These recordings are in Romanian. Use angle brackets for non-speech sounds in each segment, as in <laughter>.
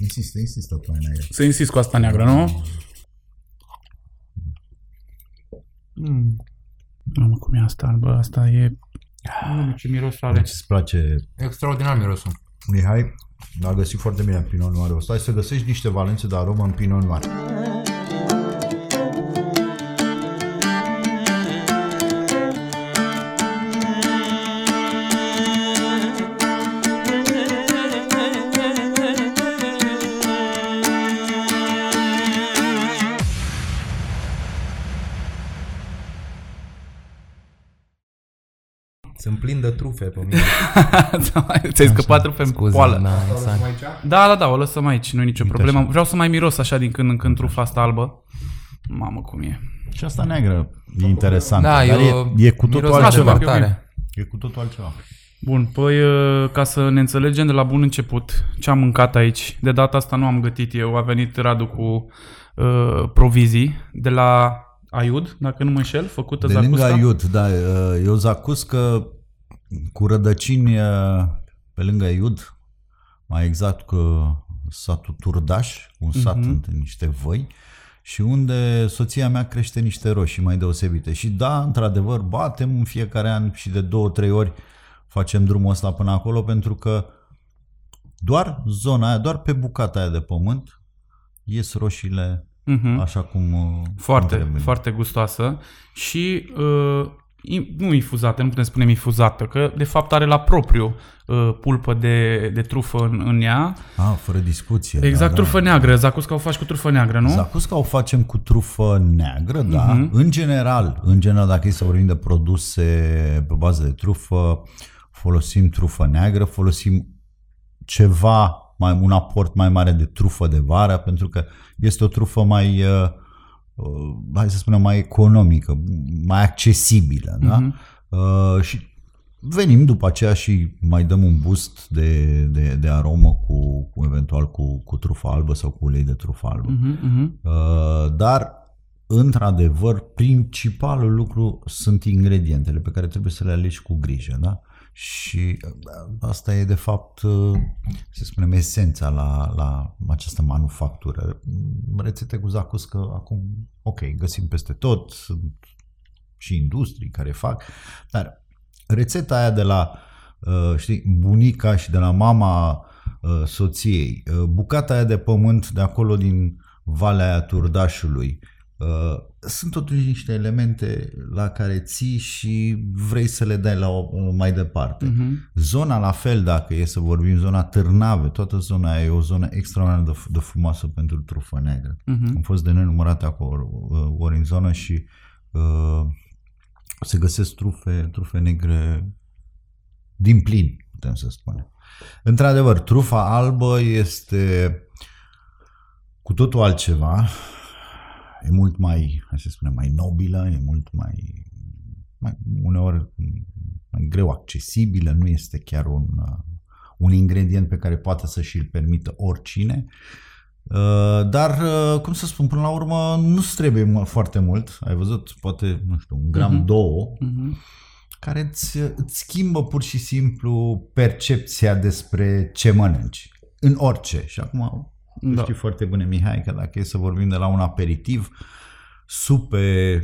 Insistă, insistă cu aia neagră. Să insist cu asta neagră, nu? Mm. Mamă, cum e asta albă? Asta e... Nu, ce miros are. Deci îți place Extraordinar mirosul. Mihai a găsit foarte bine Pinot Noir ăsta. Hai să găsești niște valențe de aromă în Pinot Noir. Pe mine. <laughs> Ți-ai scăpat trufe în Scuze, poală. da, exact. Da, da, da, o lăsăm aici, nu e nicio problemă. Vreau să mai miros așa din când în când trufa asta albă. Mamă, cum e. Și asta neagră e interesant. Da, dar e, e, e cu totul miros altceva. altceva. tare. E cu totul altceva. Bun, păi uh, ca să ne înțelegem de la bun început ce am mâncat aici. De data asta nu am gătit eu, a venit Radu cu uh, provizii de la Aiud, dacă nu mă înșel, făcută De lângă zacusca. Iud, da, e o zacuscă cu rădăcini e, pe lângă Iud, mai exact cu satul Turdaș, un sat Mhm. între niște văi, și unde soția mea crește niște roșii mai deosebite. Și da, într-adevăr, batem în fiecare an și de două, trei ori facem drumul ăsta până acolo, pentru că doar zona aia, doar pe bucata aia de pământ, ies roșiile Mhm. așa cum uh, cum Foarte, trebuie. foarte gustoasă și uh, in- nu infuzată, nu putem spune infuzată, că de fapt are la propriu uh, pulpă de, de trufă în, în ea. Ah, fără discuție. Exact, da, trufă neagră. Zacusca o faci cu trufă neagră, nu? Da. Zacusca o facem cu trufă neagră, da. Mhm. În general, în general, dacă e să vorbim de produse pe bază de trufă, folosim trufă neagră, folosim ceva, mai un aport mai mare de trufă de vară, pentru că este o trufă mai, uh, uh, hai să spunem, mai economică, mai accesibilă, da? Mhm. Uh, și venim după aceea și mai dăm un boost de, de, de aromă cu, cu eventual cu, cu trufă albă sau cu ulei de trufă albă. Mhm, mhm. Uh, dar, într-adevăr, principalul lucru sunt ingredientele pe care trebuie să le alegi cu grijă, da? Și uh, asta e, de fapt, uh, să spunem, esența la, la această manufactură. Rețete cu zacuscă, acum, ok, găsim peste tot, sunt și industrii care fac, dar rețeta aia de la, uh, știi, bunica și de la mama uh, soției, uh, bucata aia de pământ de acolo din Valea aia Turdașului, uh, sunt totuși niște elemente la care ții și vrei să le dai la o, mai departe. Mhm. Zona la fel, dacă e să vorbim, zona Târnave, toată zona aia e o zonă extraordinar de, de frumoasă pentru trufă neagră. Mhm. Am fost de nenumărate acolo, uh, ori în zonă și uh, se găsesc trufe, trufe negre din plin, putem să spunem. Într-adevăr, trufa albă este cu totul altceva, e mult mai, hai să spunem, mai nobilă, e mult mai, mai uneori mai greu accesibilă, nu este chiar un, uh, un ingredient pe care poate să și-l permită oricine. Uh, Dar, uh, cum să spun, până la urmă nu-ți trebuie mu- foarte mult. Ai văzut, poate, nu știu, un gram, Mhm. două, Mhm. care îți, îți schimbă pur și simplu percepția despre ce mănânci. În orice. Și acum Da. da. știi foarte bine, Mihai, că dacă e să vorbim de la un aperitiv, supe,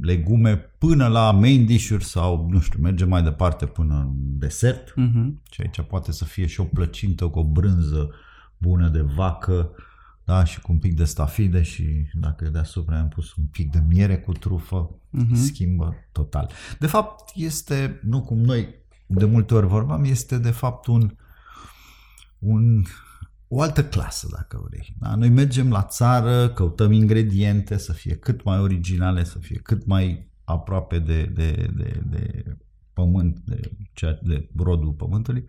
legume, până la main dish-uri sau, nu știu, mergem mai departe până în desert. Mhm. Și aici poate să fie și o plăcintă cu o brânză bună de vacă, da, și cu un pic de stafide și dacă deasupra am pus un pic de miere cu trufă, Mhm. schimbă total. De fapt, este, nu cum noi de multe ori vorbeam, este de fapt un, un o altă clasă, dacă vrei. Da? Noi mergem la țară, căutăm ingrediente să fie cât mai originale, să fie cât mai aproape de, de, de, de pământ, de, ceea, de rodul pământului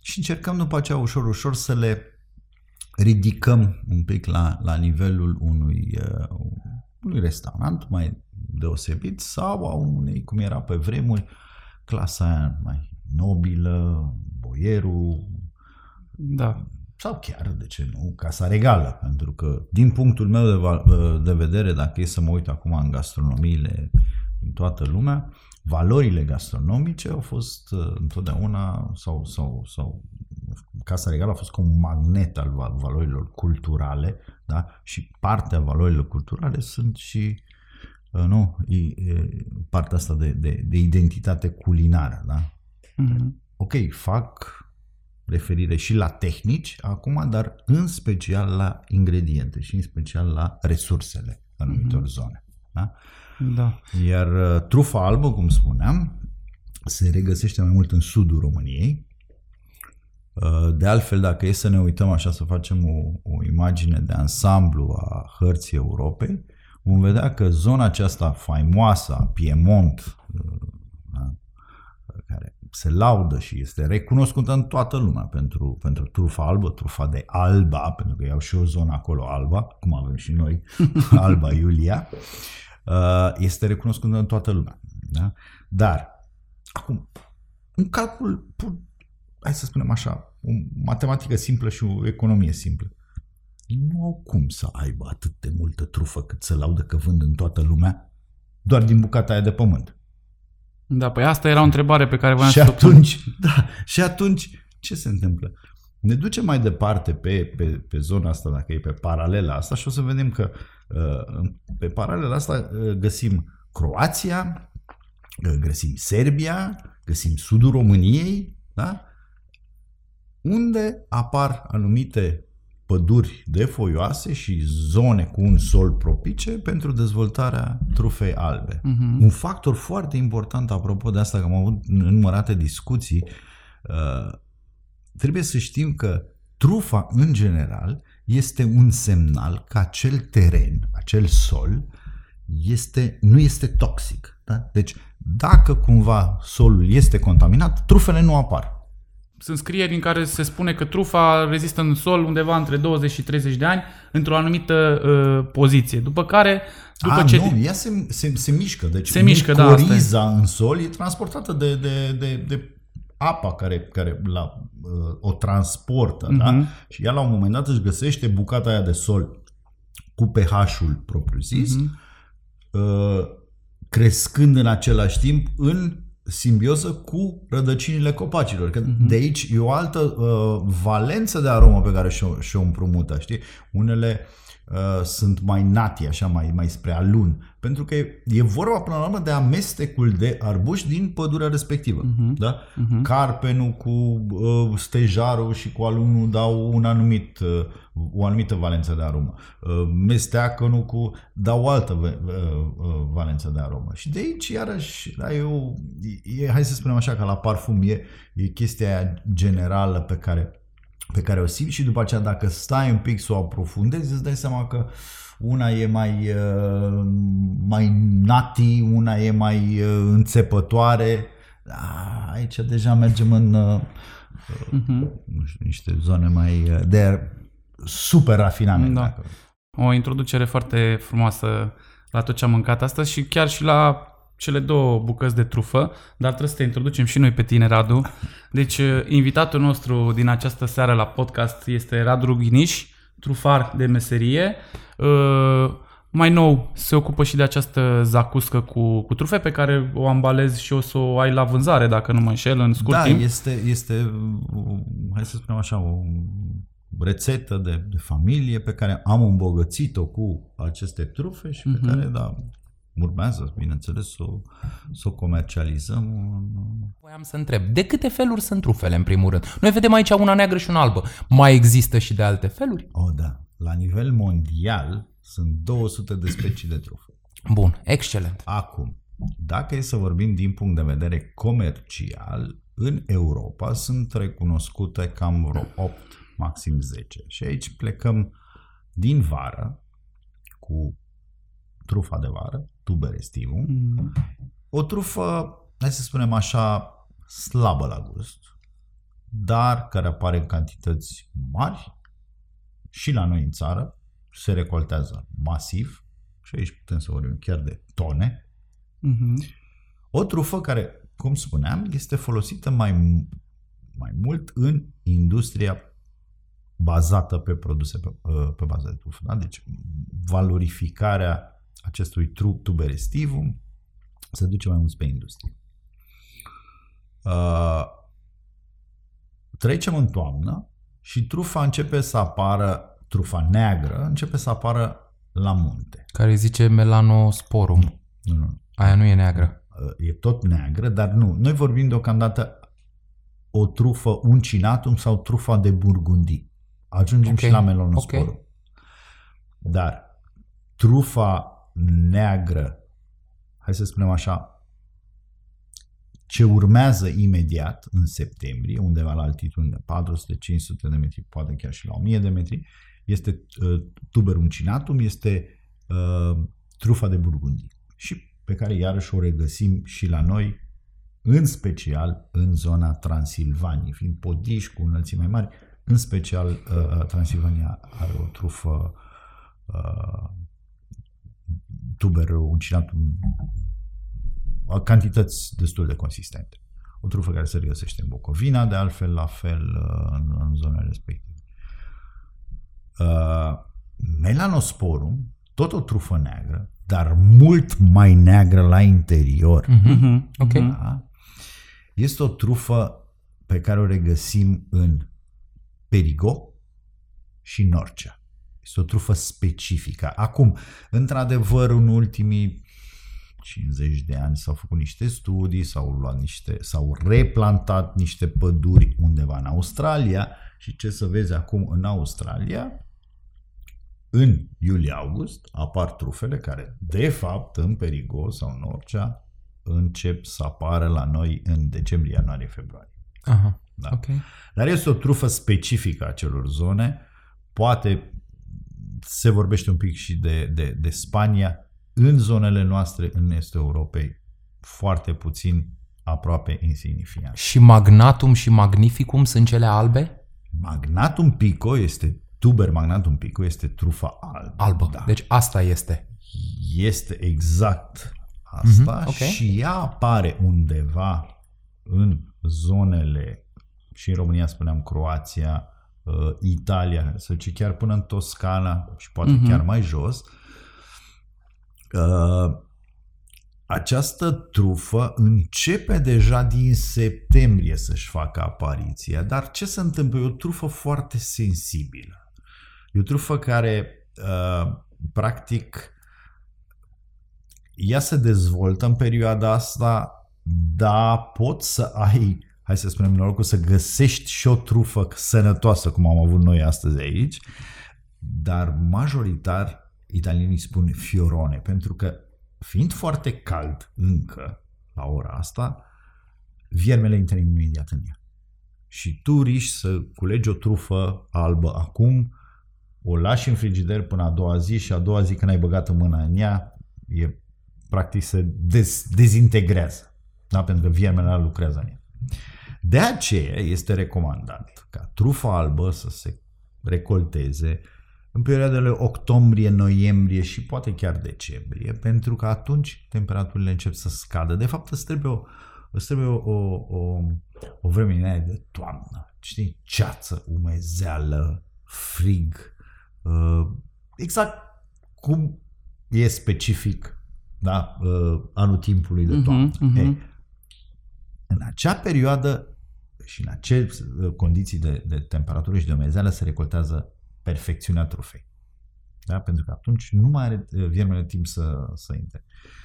și încercăm după aceea ușor, ușor să le ridicăm un pic la, la nivelul unui, uh, unui restaurant mai deosebit sau a unei, cum era pe vremuri, clasa aia mai nobilă, boierul, Da. Sau chiar, de ce nu, Casa Regală, pentru că din punctul meu de, va- de vedere, dacă e să mă uit acum în gastronomiile din toată lumea, valorile gastronomice au fost uh, întotdeauna sau, sau, sau Casa Regală a fost ca un magnet al val- valorilor culturale, da? Și partea valorilor culturale sunt și uh, nu, e, e, partea asta de, de, de identitate culinară, da? Mhm. ok, fac referire și la tehnici acum, dar în special la ingrediente și în special la resursele anumitor zone. Da? Da. Iar uh, trufa albă, cum spuneam, se regăsește mai mult în sudul României. Uh, De altfel, dacă e să ne uităm așa, să facem o, o imagine de ansamblu a hărții Europei, vom vedea că zona aceasta faimoasă a Piemont, uh, da, care se laudă și este recunoscută în toată lumea pentru, pentru trufa albă, trufa de alba, pentru că iau și o zonă acolo alba, cum avem și noi, <laughs> alba Iulia, uh, este recunoscută în toată lumea. Da? Dar, acum, un calcul, pur, hai să spunem așa, o matematică simplă și o economie simplă. Nu au cum să aibă atât de multă trufă cât să laudă că vând în toată lumea doar din bucata aia de pământ. Da, păi asta era o întrebare pe care voiam Și să o pun. atunci, <laughs> da, și atunci, ce se întâmplă? Ne ducem mai departe pe, pe, pe zona asta, dacă e pe paralela asta, și o să vedem că uh, pe paralela asta uh, găsim Croația, uh, găsim Serbia, găsim sudul României, da? unde apar anumite păduri defoioase și zone cu un sol propice pentru dezvoltarea trufei albe. Mhm. Un factor foarte important, apropo de asta, că am avut numărate discuții, uh, trebuie să știm că trufa, în general, este un semnal că acel teren, acel sol, este, nu este toxic. Da? Deci, dacă cumva solul este contaminat, trufele nu apar. Sunt scrieri în care se spune că trufa rezistă în sol undeva între 20 și 30 de ani într-o anumită uh, poziție. După care, după A, ce... nu, ea se, se, se mișcă. Deci Se mișcă, da, asta e. micoriza în sol e transportată de, de, de, de apa care, care la, uh, o transportă. Da? Mhm. Și ea la un moment dat își găsește bucata aia de sol cu pH-ul propriu-zis, Mhm. uh, crescând în același timp în simbioză cu rădăcinile copacilor. Că Mhm. de aici e o altă uh, valență de aromă pe care și-o, și-o împrumută, știi? Unele uh, sunt mai nati, așa, mai, mai spre alun. Pentru că e, e vorba, până la urmă, de amestecul de arbuși din pădurea respectivă. Mhm. Da? Carpenul cu uh, stejarul și cu alunul dau un anumit, uh, o anumită valență de aromă. Uh, mesteacănul cu dau o altă uh, uh, valență de aromă. Și de aici, iarăși, da, e, o, e, hai să spunem așa, că la parfum e, e chestia aia generală pe care pe care o simți și după aceea dacă stai un pic să o aprofundezi, îți dai seama că una e mai, uh, mai nati, una e mai uh, înțepătoare. Ah, Aici deja mergem în uh, Mhm. nu știu, niște zone mai uh, de super rafinament. Da. dacă- O introducere foarte frumoasă la tot ce am mâncat astăzi și chiar și la cele două bucăți de trufă, dar trebuie să te introducem și noi pe tine, Radu. Deci, uh, invitatul nostru din această seară la podcast este Radu Ruginiș, trufar de meserie. Uh, Mai nou se ocupă și de această zacuscă cu, cu trufe pe care o ambalezi și o să o ai la vânzare, dacă nu mă înșel, în scurt da, timp. este, este, uh, hai să spunem așa, o rețetă de, de familie pe care am îmbogățit-o cu aceste trufe și pe Mhm. care, da, urmează, bineînțeles, să o, să o comercializăm. Voiam să întreb, de câte feluri sunt trufele, în primul rând? Noi vedem aici una neagră și una albă. Mai există și de alte feluri? Oh, da. La nivel mondial sunt 200 de specii de trufe. Bun, excelent. Acum, dacă e să vorbim din punct de vedere comercial, în Europa sunt recunoscute cam vreo 8, maxim 10. Și aici plecăm din vară cu trufa de vară, tuberestivum, Mm. o trufă, hai să spunem așa, slabă la gust, dar care apare în cantități mari și la noi în țară, se recoltează masiv și aici putem să vorbim chiar de tone. Mhm. O trufă care, cum spuneam, este folosită mai, mai mult în industria bazată pe produse pe, pe bază de trufă. Da? Deci valorificarea acestui tru- tuberestivum se duce mai mult pe industrie. Uh, trecem în toamnă și trufa începe să apară, trufa neagră începe să apară la munte. Care zice melanosporum. Nu, nu. Aia nu e neagră. E tot neagră, dar nu. Noi vorbim deocamdată o trufă uncinatum sau trufa de burgundii. Ajungem Ok, și la melanosporum. ok. Dar trufa neagră, hai să spunem așa, ce urmează imediat în septembrie, undeva la altitudine 400-500 de metri, poate chiar și la 1000 de metri, este uh, tuber uncinatum, este uh, trufa de burgundii și pe care iarăși o regăsim și la noi, în special în zona Transilvaniei, fiind podiși cu înălții mai mari, în special uh, Transilvania are o trufă uh, tuber uncinatum cantități destul de consistente. O trufă care se regăsește în Bucovina, de altfel, la fel uh, în, în zonele respective. Uh, melanosporum, tot o trufă neagră, dar mult mai neagră la interior. Mhm, Ok. mhm. Da? Este o trufă pe care o regăsim în Perigo și Norcea. Este o trufă specifică. Acum, într-adevăr, în ultimii 50 de ani s-au făcut niște studii, s-au luat niște, s-au replantat niște păduri undeva în Australia și ce să vezi acum în Australia, în iulie-august apar trufele care, de fapt, în Perigo sau în Orcea, încep să apară la noi în decembrie, ianuarie, februarie. Aha. Da. Ok. Dar este o trufă specifică a celor zone. Poate se vorbește un pic și de, de, de Spania. În zonele noastre, în estul Europei, foarte puțin, aproape insignifiant. Și magnatum și magnificum sunt cele albe? Magnatum pico este, tuber magnatum pico este trufa albă. Albă. Da. Deci asta este. Este exact asta Mhm, ok. și ea apare undeva în zonele și în România spuneam Croația, uh, Italia, să zice chiar până în Toscana și poate Mhm. chiar mai jos. Uh, Această trufă începe deja din septembrie să-și facă apariția, dar ce se întâmplă? E o trufă foarte sensibilă. E o trufă care, uh, practic, ea se dezvoltă în perioada asta, da, poți să ai, hai să spunem, norocul să găsești și o trufă sănătoasă, cum am avut noi astăzi aici, dar majoritar italienii spun fiorone, pentru că fiind foarte cald încă la ora asta, viermele intră imediat în ea. Și tu riști să culegi o trufă albă acum, o lași în frigider până a doua zi și a doua zi când ai băgat mâna în ea, e practic se dez, dezintegrează. Da? Pentru că viermele ăla lucrează în ea. De aceea este recomandat ca trufa albă să se recolteze în perioadele octombrie-noiembrie și poate chiar decembrie, pentru că atunci temperaturile încep să scadă. De fapt, îți trebuie o, îți trebuie o, o, o, o vreme din aia de toamnă. Știi? Ceață, umezeală, frig. Uh, exact cum e specific da? uh, anul timpului de Mhm, toamnă. mhm. Ei, în acea perioadă și în acele condiții de, de temperatură și de umezeală se recoltează perfecțiunea trufei. Da? Pentru că atunci nu mai are uh, viermele timp să, să intre.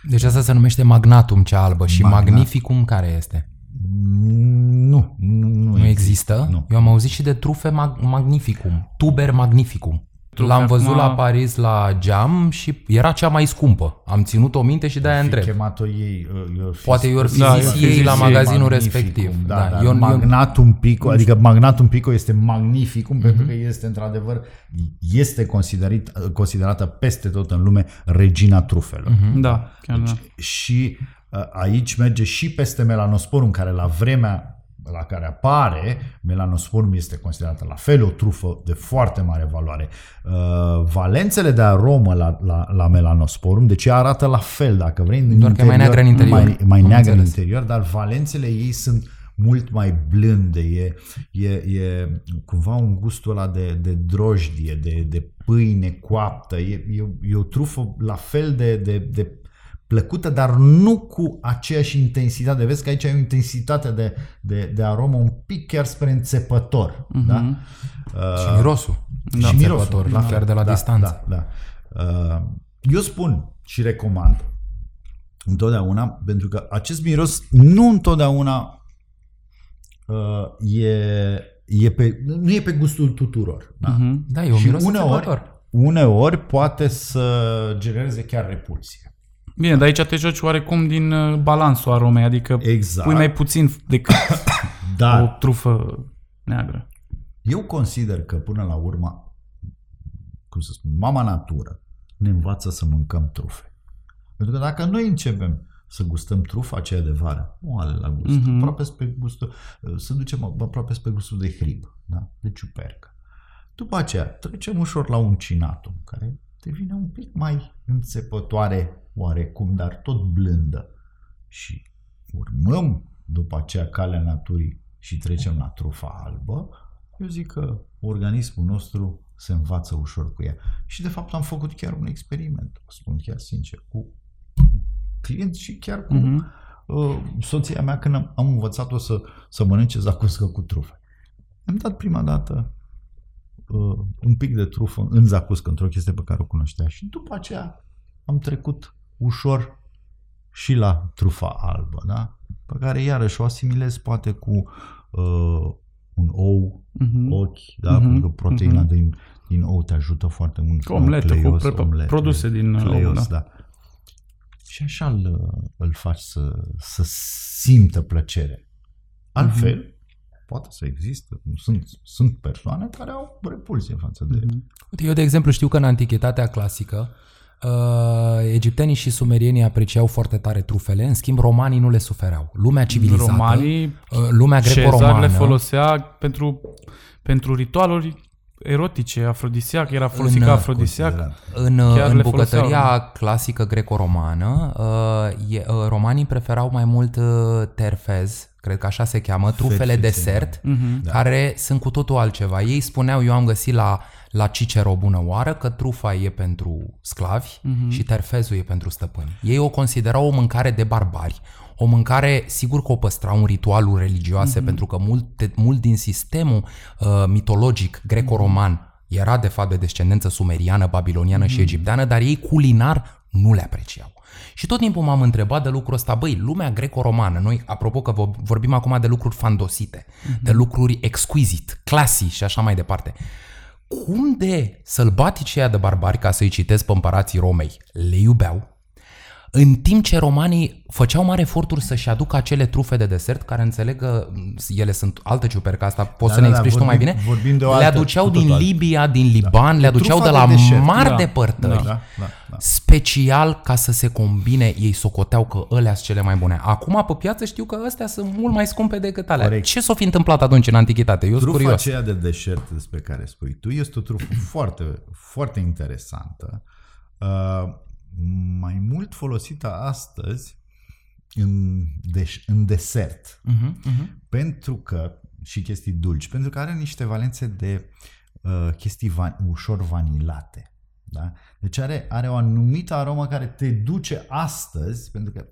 Deci asta se numește magnatum cea albă și Magnat. magnificum care este? Nu, nu, nu, Nu există? Nu. Eu am auzit și de trufe mag- magnificum, tuber magnificum. Trufe L-am văzut acum- la Paris la geam și era cea mai scumpă. Am ținut o minte și de-aia Fi întreb. chemat-o ei, uh, i-or fi Poate i-or fi Da, zis i-or fi ei zis la ei magazinul magnificum, respectiv. Da, dar eu, eu, magnatum pico, adică magnatum pico este magnificum pentru că este într-adevăr este considerat, considerată peste tot în lume regina trufelor. Da, chiar da. Și uh, aici merge și peste melanosporum, care la vremea la care apare, melanosporum este considerată la fel o trufă de foarte mare valoare. Uh, valențele de aromă la, la, la melanosporum, deci ea arată la fel, dacă vrei, în Doar că e mai neagră în interior. Mai, mai Am neagră în înțeles. interior, dar valențele ei sunt mult mai blânde, e, e, e cumva un gustul ăla de, de drojdie, de, de pâine coaptă, e, e, e o trufă la fel de, de, de plăcută, dar nu cu aceeași intensitate. Vezi că aici ai o intensitate de, de, de aromă un pic chiar spre înțepător. Mhm. Da? Și mirosul. Da. Și mirosul, Înțepător, la chiar de la da, distanță. Da, da. Uh, Eu spun și recomand întotdeauna, pentru că acest miros nu întotdeauna uh, e, e pe, nu e pe gustul tuturor. Da? Mhm. Da, e un și miros uneori, înțepător. uneori poate să genereze chiar repulsie. Bine, dar aici te joci oarecum din uh, balansul aromei, adică Exact. pui mai puțin decât <coughs> Dar o trufă neagră. eu consider că până la urmă, cum să spun, mama natură ne învață să mâncăm trufe. Pentru că dacă noi începem să gustăm trufa aceea de vară, nu are la gust, Mhm. mm-hmm. aproape spre gustul, să ducem aproape spre gustul de hrib, da? de ciupercă. După aceea trecem ușor la un cinatum, care devine un pic mai înțepătoare oarecum, dar tot blândă. Și urmăm după aceea calea naturii și trecem la trufa albă, eu zic că organismul nostru se învață ușor cu ea. Și de fapt am făcut chiar un experiment, o spun chiar sincer, cu clienți și chiar cu Mhm. uh, soția mea când am, am învățat-o să, să mănânce zacuscă cu trufe. Am dat prima dată uh, un pic de trufă în zacuscă, într-o chestie pe care o cunoștea și după aceea am trecut ușor și la trufa albă, da? pe care iarăși o asimilez poate cu uh, un ou, Mhm. ochi, da? Mhm, pentru că proteina mhm. din, din ou te ajută foarte mult. Cu omletă, cu Cleios, pre- omlete, produse din, uh, cleios, ou, da. Și așa îl, îl faci să, să simtă plăcere. Altfel, Mhm. Poate să existe. Sunt, sunt persoane care au repulsie față de... Mhm. Uite, eu, de exemplu, știu că în antichitatea clasică uh, egiptenii și sumerienii apreciau foarte tare trufele, în schimb romanii nu le sufereau. Lumea civilizată, Romanii, uh, lumea Cezar greco-romană, le folosea pentru, pentru ritualuri erotice, afrodisiac, era folosit În, ca uh, afrodisiac. considerat. În, Chiar în le bucătăria foloseau. clasică greco-romană, uh, e, uh, romanii preferau mai mult uh, terfez, cred că așa se cheamă, trufele Fetițe, desert, Mhm. da. care sunt cu totul altceva. Ei spuneau, eu am găsit la, la Cicero o bună oară, că trufa e pentru sclavi Mhm. și terfezul e pentru stăpâni. Ei o considerau o mâncare de barbari, o mâncare, sigur că o păstrau în ritualuri religioase, Mhm. pentru că mult, mult din sistemul uh, mitologic greco-roman era de fapt de descendență sumeriană, babiloniană Mhm. și egipteană, dar ei culinar nu le apreciau. Și tot timpul m-am întrebat de lucrul ăsta, băi, lumea greco-romană, noi, apropo că vo- vorbim acum de lucruri fandosite, de lucruri exquisite, clasii și așa mai departe, cum de sălbaticii ăia de barbari, ca să-i citesc pe împărații Romei, le iubeau, în timp ce romanii făceau mari eforturi să-și aducă acele trufe de desert, care înțeleg că m, ele sunt altă ciupercă, asta poți Da, să ne da, da, explici tu mai vorbim- bine, vorbim de o le altă, aduceau cu din totul altă. Libia, din Liban, le aduceau de trufa la de deșert. mari Da, depărtări, Da, da, da. special ca să se combine, ei socoteau că ălea sunt cele mai bune. Acum pe piață știu că astea sunt mult mai scumpe decât alea. Corect. Ce s-a fi întâmplat atunci în antichitate? Eu sunt Trufa curios. aceea de deșert despre care spui tu este o trufă foarte, foarte interesantă. Uh, mai mult folosită astăzi în, deș- în desert. Uh-huh, uh-huh. Pentru că, și chestii dulci, pentru că are niște valențe de uh, chestii van, ușor vanilate. Da? Deci are, are o anumită aromă care te duce astăzi, pentru că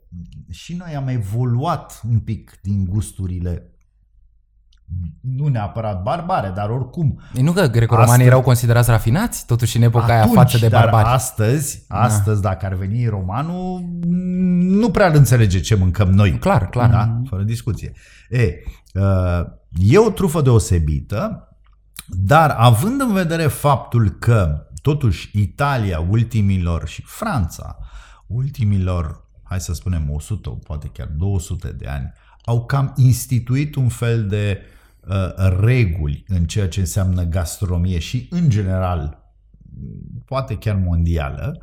și noi am evoluat un pic din gusturile nu neapărat barbare, dar oricum E nu că greco-romanii Astăzi- erau considerați rafinați, totuși în epoca aia față de dar barbari. astăzi, astăzi dacă ar veni romanul, nu prea îl înțelege ce mâncăm noi. Clar, clar. Da? Fără discuție. E, uh, e o trufă deosebită, dar având în vedere faptul că totuși Italia ultimilor și Franța ultimilor, hai să spunem 100, poate chiar 200 de ani, au cam instituit un fel de uh, reguli în ceea ce înseamnă gastronomie și în general, poate chiar mondială,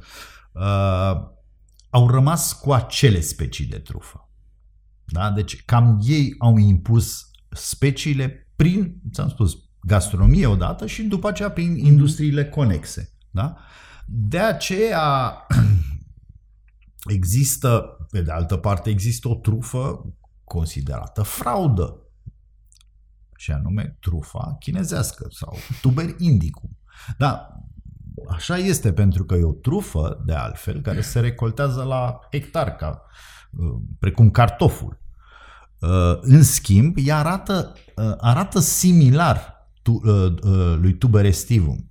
uh, au rămas cu acele specii de trufă. Da? Deci cam ei au impus speciile prin, ți-am spus, gastronomie odată și după aceea prin industriile conexe. Da? De aceea <clears throat> există, pe de altă parte, există o trufă considerată fraudă și anume trufa chinezească sau tuber indicum. Da, așa este, pentru că e o trufă, de altfel, care se recoltează la hectar, ca, uh, precum cartoful. Uh, în schimb, ea arată, uh, arată similar tu, lui tuber estivum.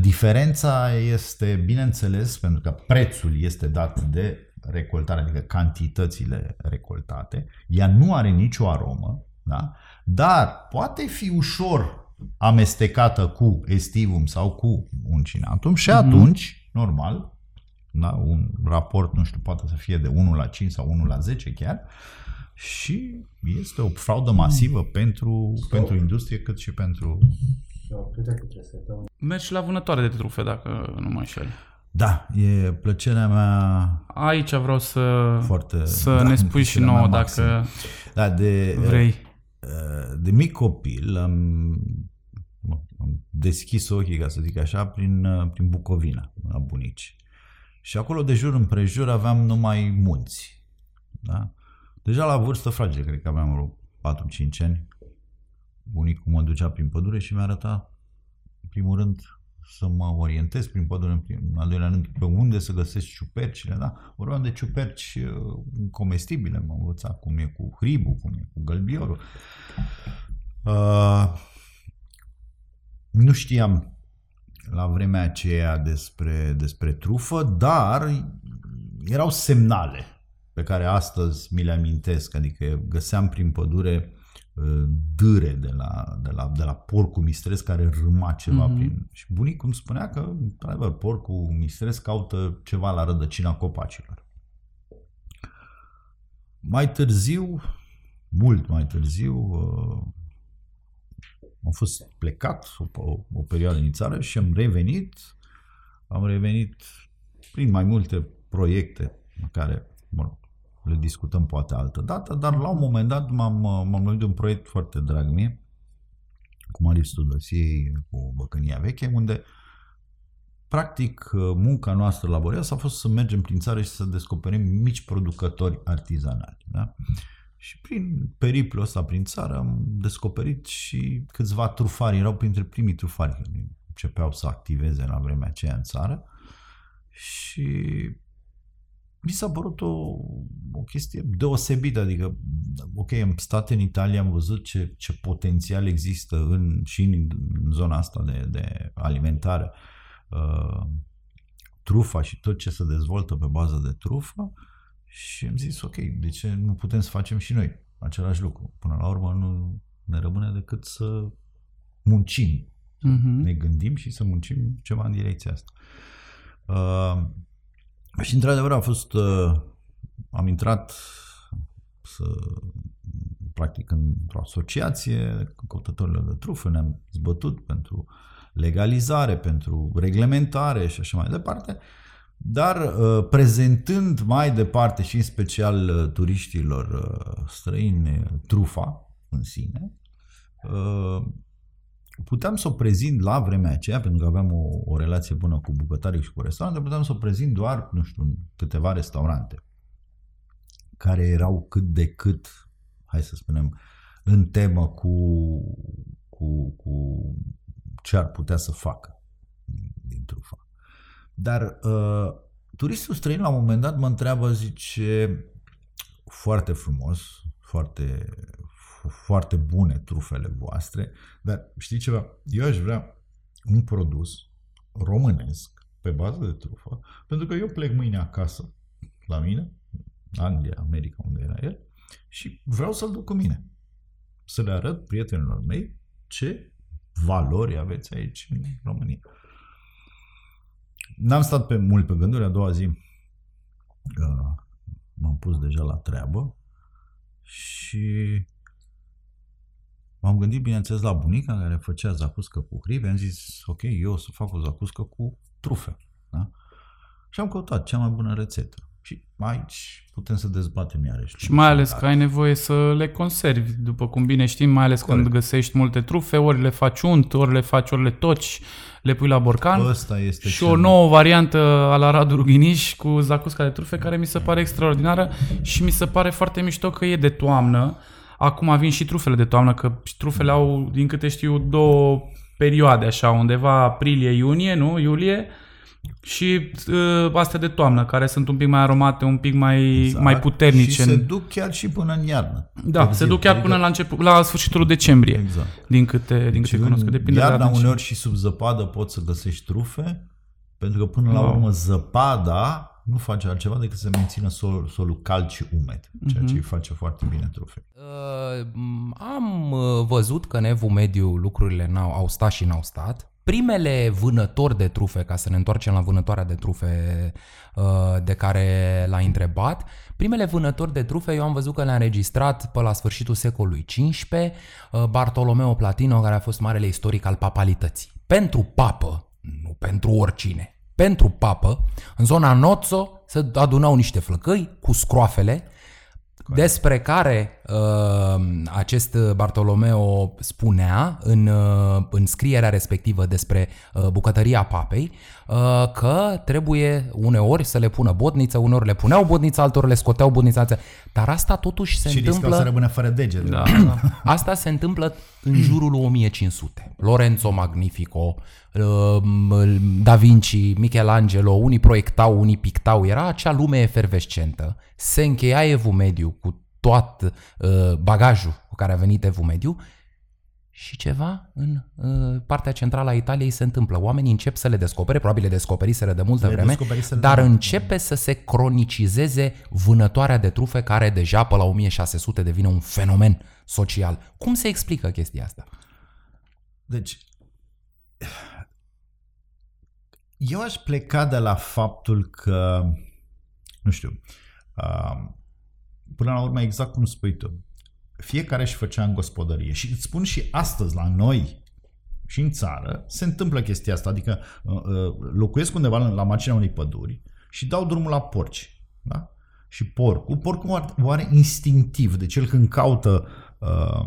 Diferența este, bineînțeles, pentru că prețul este dat de recoltare, adică cantitățile recoltate, ea nu are nicio aromă, da? Dar poate fi ușor amestecată cu estivum sau cu uncinatum și mhm. atunci, mm-hmm. normal, da, un raport, nu știu, poate să fie de 1 la 5 sau 1 la 10 chiar, și este o fraudă masivă mm. pentru, sau, pentru industrie cât și pentru... Mergi la vânătoare de trufe, dacă nu mă înșel. Da, e plăcerea mea. Aici vreau să, foarte, să da, ne spui și nouă dacă da, de, vrei. De mic copil am am deschis ochii, ca să zic așa, prin, uh, prin Bucovina, la bunici. Și acolo, de jur împrejur, aveam numai munți. Da? Deja la vârstă fragedă, cred că aveam 4-5 ani, bunicul mă ducea prin pădure și mi-a arătat, în primul rând, să mă orientez prin pădure, în, prim, în al doilea rând, pe unde să găsesc ciupercile, da? Vorbeam de ciuperci uh, comestibile, m-am învățat cum e cu hribul, cum e cu gălbiorul. Uh, nu știam la vremea aceea despre, despre trufă, dar erau semnale pe care astăzi mi le amintesc, adică găseam prin pădure uh, dâre de la, de la, de la porcul mistres care râma ceva mm-hmm. prin... Și bunicul îmi spunea că, într-adevăr, porcul mistres caută ceva la rădăcina copacilor. Mai târziu, mult mai târziu, uh, am fost plecat o, o perioadă în țară și am revenit. Am revenit prin mai multe proiecte care mă, le discutăm poate altă dată, dar la un moment dat m-am, m-am luat de un proiect foarte drag mie, cu Marius Tudosiei, cu Băcânia Veche, unde practic munca noastră laborioasă a fost să mergem prin țară și să descoperim mici producători artizanali. Da? Și prin periplul ăsta prin țară am descoperit și câțiva trufari, erau printre primii trufari care începeau să activeze la vremea aceea în țară și mi s-a părut o, o chestie deosebită, adică, ok, am stat în Italia, am văzut ce, ce potențial există în, și în, în zona asta de, de alimentare, uh, trufa și tot ce se dezvoltă pe bază de trufă, și am zis, ok, de ce nu putem să facem și noi același lucru? Până la urmă nu ne rămâne decât să muncim. Uh-huh. Ne gândim și să muncim ceva în direcția asta. Uh, și într-adevăr a fost, uh, am intrat să, practic într-o asociație cu căutătorilor de trufe, ne-am zbătut pentru legalizare, pentru reglementare și așa mai departe. Uh, dar uh, prezentând mai departe și în special uh, turiștilor uh, străini trufa în sine, puteam să o prezint la vremea aceea, pentru că aveam o, o relație bună cu bucătarii și cu restaurante, puteam să o prezint doar, nu știu, câteva restaurante care erau cât de cât, hai să spunem, în temă cu, cu, cu ce ar putea să facă din trufa. Dar uh, turistul străin la un moment dat mă întreabă, zice, foarte frumos, foarte, foarte bune trufele voastre, dar știi ceva? Eu aș vrea un produs românesc pe bază de trufă, pentru că eu plec mâine acasă la mine, Anglia, America, unde era el, și vreau să-l duc cu mine. Să le arăt prietenilor mei ce valori aveți aici în România. N-am stat pe mult pe gânduri, a doua zi uh, m-am pus deja la treabă și m-am gândit, bineînțeles, la bunica care făcea zacuscă cu hribe. Am zis, ok, eu o să fac o zacuscă cu trufe. Da? Și am căutat cea mai bună rețetă. Și aici putem să dezbatem iarăși. Și mai ales că ai nevoie să le conservi, după cum bine știm, mai ales Corect. când găsești multe trufe, ori le faci unt, ori le faci, ori le toci, le pui la borcan. Ăsta este și o nouă variantă a la Radu Ruginiș cu zacusca de trufe care mi se pare extraordinară și mi se pare foarte mișto că e de toamnă. Acum vin și trufele de toamnă, că trufele au, din câte știu, două perioade, așa, undeva aprilie-iunie, nu? Iulie, și uh, astea de toamnă, care sunt un pic mai aromate, un pic mai, Exact. mai puternice. Și se duc chiar și până în iarnă. da, se duc chiar până la, început, la sfârșitul decembrie, Exact. din câte, din Deci câte cunosc. că în Depinde de iarna adâncime. uneori și sub zăpadă poți să găsești trufe, pentru că până la Wow. urmă zăpada nu face altceva decât să mențină sol, solul cald și umed, ceea Mhm. ce îi face foarte bine trufe. Uh, m, am uh, văzut că în evul mediu lucrurile n-au, au stat și n-au stat. Primele vânători de trufe, ca să ne întoarcem la vânătoarea de trufe uh, de care l-a întrebat, primele vânători de trufe eu am văzut că le-a înregistrat pe la sfârșitul secolului XV uh, Bartolomeo Platino, care a fost marele istoric al papalității. Pentru papă, nu pentru oricine, pentru papă, în zona Nozzo se adunau niște flăcăi cu scroafele despre care uh, acest Bartolomeo spunea în, uh, în scrierea respectivă despre uh, bucătăria papei uh, că trebuie uneori să le pună botniță, uneori le puneau botniță, altor le scoteau botnița. Dar asta totuși se și riscau să întâmplă rămână fără degete. Da, da. <clears throat> Asta se întâmplă în jurul lui 1500. Lorenzo Magnifico, uh, Da Vinci, Michelangelo, unii proiectau, unii pictau. Era acea lume efervescentă. Se încheia Evul Mediu cu tot uh, bagajul cu care a venit Evul Mediu și ceva în uh, partea centrală a Italiei se întâmplă. Oamenii încep să le descopere, probabil le descoperiseră de multă Le vreme, descoperiseră de dar mult. începe să se cronicizeze vânătoarea de trufe care deja pe la 1600 devine un fenomen social. Cum se explică chestia asta? Deci, eu aș pleca de la faptul că, nu știu, uh, până la urmă exact cum spui tu, fiecare își făcea în gospodărie și îți spun și astăzi la noi și în țară se întâmplă chestia asta, adică uh, uh, locuiesc undeva la la marginea unei păduri și dau drumul la porci, da? Și porcul, porcul are- o are instinctiv, deci el când caută uh,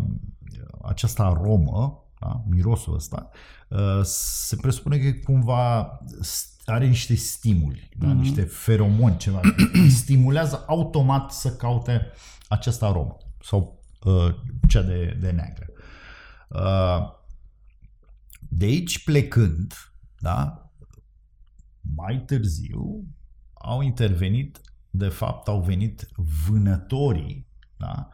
această aromă, da? mirosul ăsta, uh, se presupune că cumva st- are niște stimuli, da? Mhm. niște feromoni, ceva, îi stimulează automat să caute această aromă sau uh, cea de, de neagră. Uh, de aici plecând, da, mai târziu au intervenit, de fapt au venit vânătorii, da,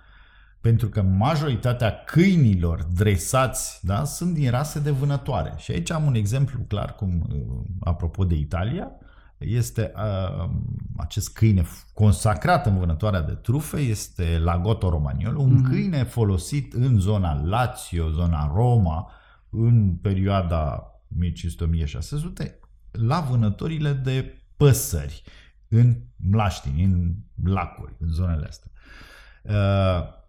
pentru că majoritatea câinilor dresați da, sunt din rase de vânătoare. Și aici am un exemplu clar, cum uh, apropo de Italia, este uh, acest câine consacrat în vânătoarea de trufe, este Lagotto Romagnolo, un Mhm. câine folosit în zona Lazio, zona Roma, în perioada 1500-1600, la vânătorile de păsări, în mlaștini, în lacuri, în zonele astea. Uh,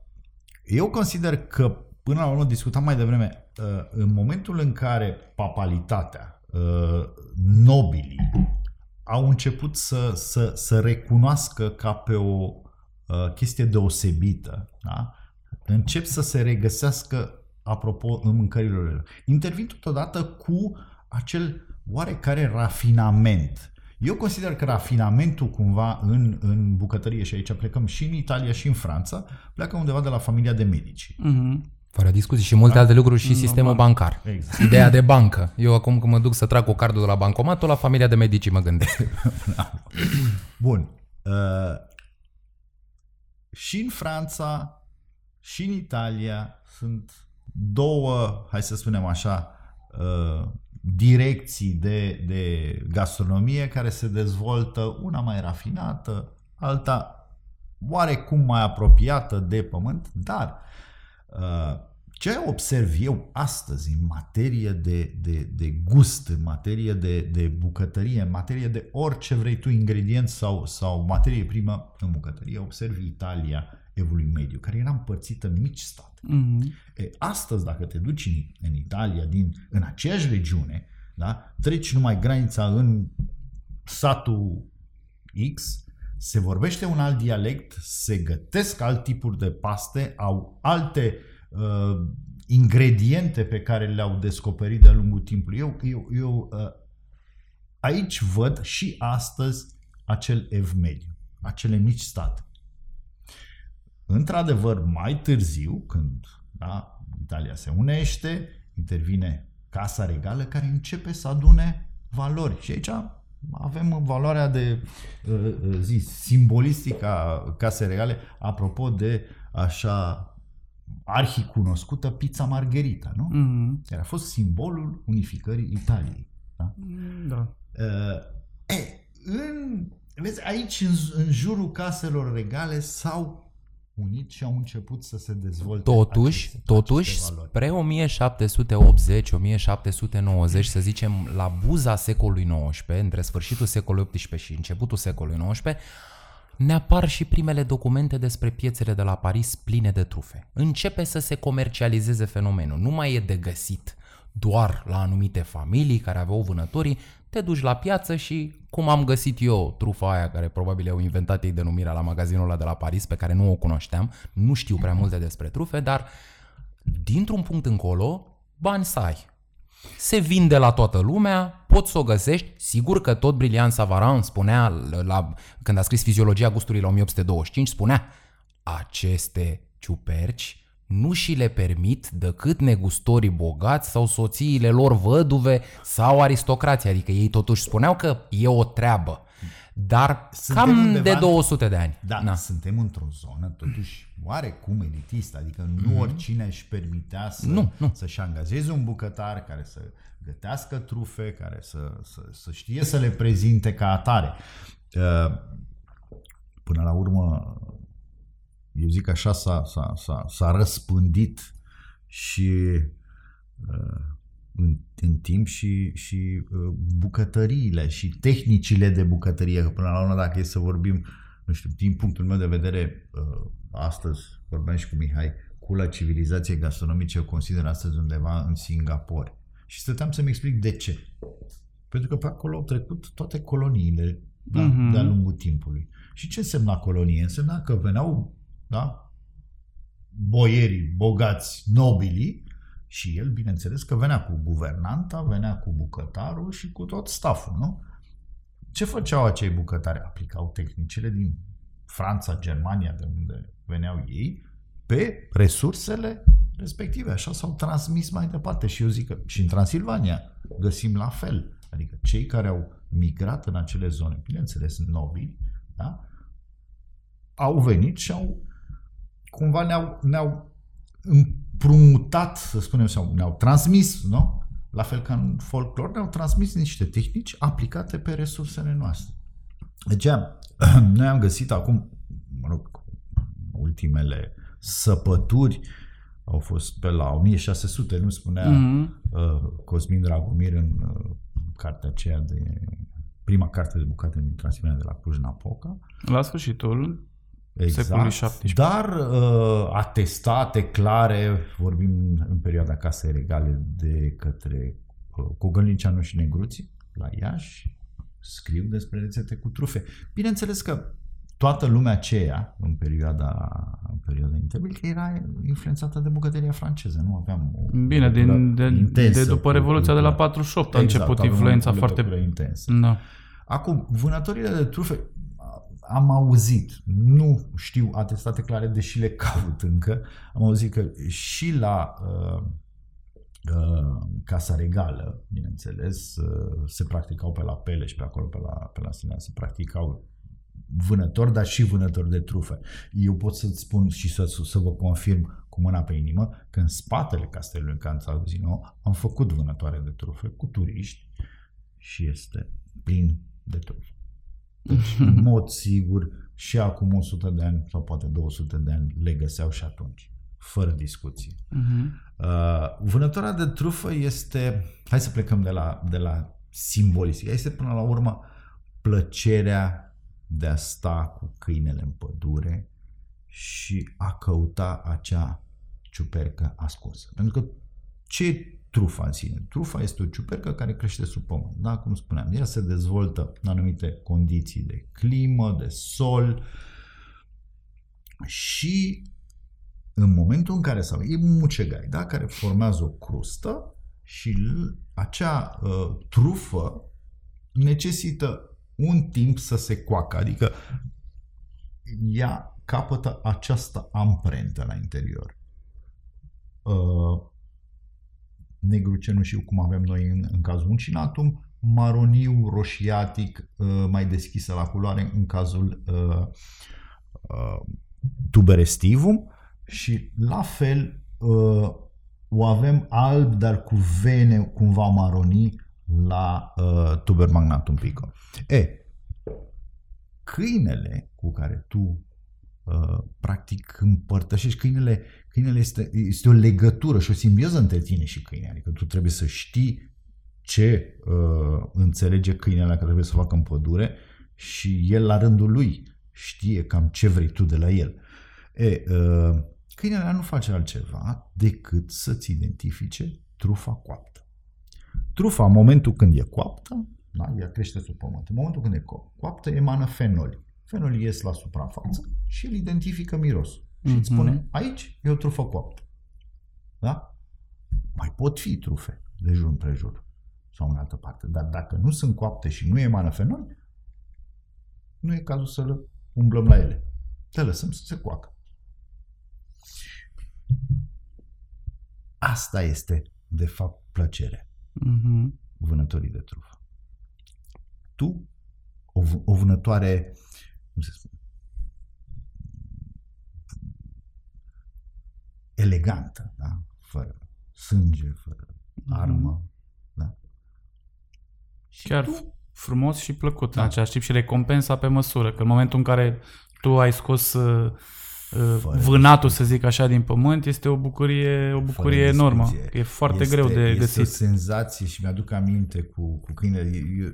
eu consider că, până la urmă, discutam mai devreme, uh, în momentul în care papalitatea, uh, nobilii, au început să, să, să recunoască ca pe o uh, chestie deosebită, da? încep să se regăsească, apropo, în mâncările lor. Intervin totodată cu acel oarecare rafinament. Eu consider că rafinamentul cumva în, în bucătărie, și aici plecăm și în Italia și în Franța, pleacă undeva de la familia de medici. Mhm. Fără discuții și multe alte lucruri și sistemul bancar. Exact. Ideea de bancă. Eu acum când mă duc să trag cu cardul de la bancomat, tot la familia de medici mă gândesc. <laughs> Bun. Uh, și în Franța și în Italia sunt două, hai să spunem așa, uh, direcții de, de gastronomie care se dezvoltă, una mai rafinată, alta oarecum mai apropiată de pământ, dar uh, ce observ eu astăzi în materie de, de, de gust, în materie de, de bucătărie, în materie de orice vrei tu, ingredient sau, sau materie primă în bucătărie, observ Italia evului mediu, care era împărțită în mici state. Mhm. E, astăzi, dacă te duci în, în Italia, din, în aceeași regiune, da, treci numai granița în satul X, se vorbește un alt dialect, se gătesc alt tipuri de paste, au alte uh, ingrediente pe care le-au descoperit de-a lungul timpului. Eu, eu, eu uh, aici văd și astăzi acel ev mediu, acele mici state. Într-adevăr, mai târziu, când da, Italia se unește, intervine casa regală care începe să adune valori. Și aici avem valoarea de uh, uh, zi, simbolistica casei regale, apropo de așa arhicunoscută pizza margherita, nu? Mhm. Care a fost simbolul unificării Italiei. Da? Da. Uh, e, în, vezi, aici, în, în jurul caselor regale, s-au unit și au început să se dezvolte Totuși, aceste, totuși, aceste valori. spre 1780-1790, să zicem, la buza secolului XIX, între sfârșitul secolului XVIII și începutul secolului XIX, ne apar și primele documente despre piețele de la Paris pline de trufe. Începe să se comercializeze fenomenul. Nu mai e de găsit doar la anumite familii care aveau vânătorii, te duci la piață și, cum am găsit eu trufa aia care probabil au inventat ei denumirea la magazinul ăla de la Paris, pe care nu o cunoșteam, nu știu prea multe despre trufe, dar dintr-un punct încolo, bani să ai. Se vinde la toată lumea, poți să o găsești. Sigur că tot Brilian Savarin spunea, la, când a scris Fiziologia gustului la 1825, spunea aceste ciuperci nu și le permit decât negustorii bogați sau soțiile lor văduve sau aristocrații. Adică ei totuși spuneau că e o treabă. Dar Suntem cam undeva de în- 200 de ani. Da, Na. suntem într-o zonă totuși oarecum elitistă, adică nu oricine își permitea să, Nu, nu. să-și angajeze un bucătar care să gătească trufe, care să, să, să știe să le prezinte ca atare. Uh, Până la urmă, eu zic așa, s-a, s-a, s-a, s-a răspândit și uh, în, în timp și, și uh, bucătăriile și tehnicile de bucătărie. Că până la urmă, dacă e să vorbim, nu știu, din punctul meu de vedere, uh, astăzi vorbeam și cu Mihai, cula civilizației gastronomice o consider astăzi undeva în Singapore. Și stăteam să-mi explic de ce. Pentru că pe acolo au trecut toate coloniile da, Mhm. de-a lungul timpului. Și ce însemna colonie? Însemna că veneau da, boierii, bogați, nobilii și el, bineînțeles, că venea cu guvernanta, venea cu bucătarul și cu tot staful, nu? Ce făceau acei bucătari? Aplicau tehnicile din Franța, Germania, de unde veneau ei, pe resursele respective. Așa s-au transmis mai departe. Și eu zic că și în Transilvania găsim la fel. Adică cei care au migrat în acele zone, bineînțeles nobili, da? au venit și au cumva ne-au, ne-au împrumutat, să spunem, sau ne-au transmis, nu? La fel ca în folclor, ne-au transmis niște tehnici aplicate pe resursele noastre. Deci, <clears throat> noi am găsit acum, mă rog, ultimele săpături au fost pe la 1600, nu spunea Mhm. uh, Cosmin Dragomir în uh, cartea aceea de prima carte de bucate din Transilvania de la Cluj-Napoca. La sfârșitul Exact. Secolului 17. Dar uh, atestate clare, vorbim în perioada casei regale de către uh, Cogălnicianu și Negruții la Iași, scriu despre rețete cu trufe. Bineînțeles că toată lumea aceea, în perioada, în perioada interbelică, era influențată de bucătăria franceză. Nu aveam o Bine, legătură din, de, intensă de după cu Revoluția de la cultura. 48 a început aveam o influența foarte... legătură intensă. Da. Acum, vânătorile de trufe, am auzit, nu știu atestate clare, deși le caut încă, am auzit că și la uh, uh, Casa Regală, bineînțeles, uh, se practicau pe la Pele și pe acolo, pe la, pe la Sinea, se practicau vânători, dar și vânători de trufe. Eu pot să-ți spun și să, să vă confirm cu mâna pe inimă că în spatele castelului Canțaluzino am făcut vânătoare de trufe cu turiști și este plin de trufe. Deci, <laughs> în mod sigur, și acum 100 de ani sau poate 200 de ani le găseau și atunci, fără discuție. Mhm. Uh, vânătoarea de trufă este, hai să plecăm de la, de la simbolistică, este până la urmă plăcerea de a sta cu câinele în pădure și a căuta acea ciupercă ascunsă. Pentru că ce e trufa în sine? Trufa este o ciupercă care crește sub pământ. Da, cum spuneam, ea se dezvoltă în anumite condiții de climă, de sol și în momentul în care sau e un mucegai, da, care formează o crustă și l- acea uh, trufă necesită un timp să se coacă, adică ea capătă această amprentă la interior. Uh, negru cenușiu, cum avem noi în, în cazul uncinatum, maroniu roșiatic, uh, mai deschisă la culoare în cazul uh, uh, tuberestivum și la fel uh, o avem alb, dar cu vene cumva maronii la uh, tuber magnatum pico. E, câinele cu care tu uh, practic împărtășești, câinele, câinele este, este o legătură și o simbioză între tine și câine, adică tu trebuie să știi ce uh, înțelege câinele care trebuie să facă în pădure și el la rândul lui știe cam ce vrei tu de la el. E, uh, câinele nu face altceva decât să-ți identifice trufa coaptă. Trufa, în momentul când e coaptă, da, ea crește sub pământ. În momentul când e coaptă, emană fenoli. Fenolii ies la suprafață și îl identifică mirosul. Și îți spune, aici e o trufă coaptă. Da? Mai pot fi trufe de jur împrejur sau în altă parte. Dar dacă nu sunt coapte și nu emană fenoli, nu e cazul să le umblăm la ele. Le lăsăm să se coacă. Asta este, de fapt, plăcerea Mhm. vânătorii de trufă. Tu, o, v- o vânătoare, cum se spune, elegantă, da? fără sânge, fără armă. Da? Și Chiar tu, frumos și plăcut Da. în același timp și recompensa pe măsură. Că în momentul în care tu ai scos uh, uh, Fără vânatul, să zic așa, din pământ, este o bucurie, o bucurie fără enormă. discuție. E foarte este, greu de este găsit. o senzație și mi-aduc aminte cu, cu, câinele,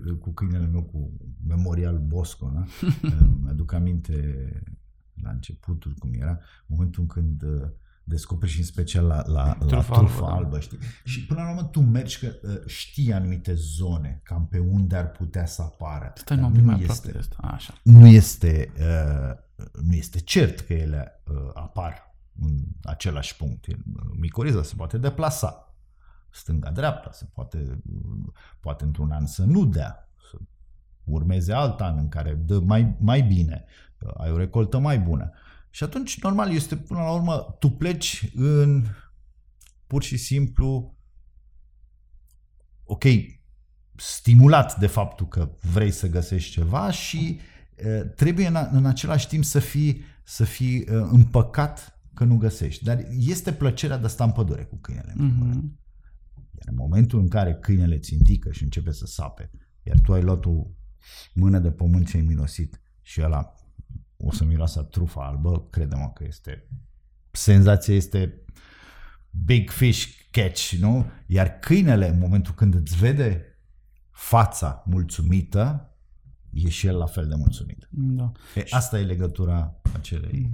eu- cu câinele meu, cu Memorial Bosco, da? <laughs> mi-aduc aminte la începutul cum era, momentul când uh, descoperi și în special la, la, la Trufa trufa albă, albă, da. știi? Și până la urmă tu mergi că uh, știi anumite zone, cam pe unde ar putea să apară. Stai Dar un pic mai nu aproape este, de asta. Așa. nu este, uh, nu este cert că ele uh, apar în același punct. Micoriza se poate deplasa stânga-dreapta, se poate, uh, poate într-un an să nu dea, să urmeze alt an în care dă mai, mai bine, uh, ai o recoltă mai bună. Și atunci, normal, este până la urmă, tu pleci în pur și simplu ok, stimulat de faptul că vrei să găsești ceva și uh, trebuie în, în același timp să fii, să fii uh, împăcat că nu găsești. Dar este plăcerea de a sta în pădure cu câinele. în primul rând. Mhm. Iar în momentul în care câinele ți indică și începe să sape, iar tu ai luat o mână de pământ și ai mirosit și ăla o să miroasă trufa albă, crede-mă că este senzația este big fish catch, nu? Iar câinele, în momentul când îți vede fața mulțumită, e și el la fel de mulțumit. Da. E, asta e legătura acelei.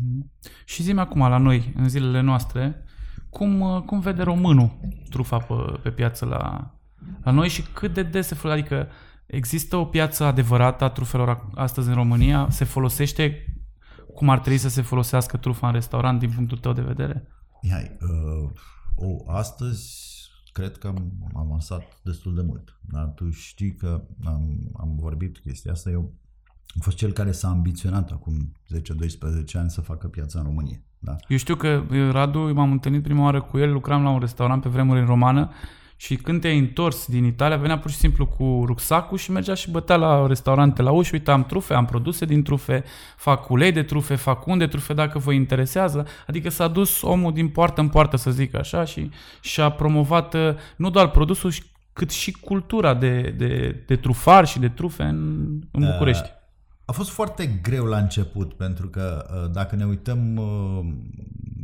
Și zi acum la noi, în zilele noastre, cum, uh, cum vede românul trufa pe, pe piață la, la noi și cât de des se folosește? Adică există o piață adevărată a trufelor ac- astăzi în România? Se folosește cum ar trebui să se folosească trufa în restaurant din punctul tău de vedere? Hai, uh, o, astăzi cred că am am avansat destul de mult. Dar tu știi că am, am vorbit chestia asta. Eu am fost cel care s-a ambiționat acum 10-12 ani să facă piața în România. Da? Eu știu că uh, Radu, m-am întâlnit prima oară cu el, lucram la un restaurant pe vremuri în romană și când te-ai întors din Italia, venea pur și simplu cu rucsacul și mergea și bătea la restaurante la uși, uite, am trufe, am produse din trufe, fac ulei de trufe, fac unde trufe dacă vă interesează. Adică s-a dus omul din poartă în poartă, să zic așa, și și-a promovat uh, nu doar produsul, cât și cultura de, de, de trufar și de trufe în, în București. A fost foarte greu la început, pentru că uh, dacă ne uităm, uh,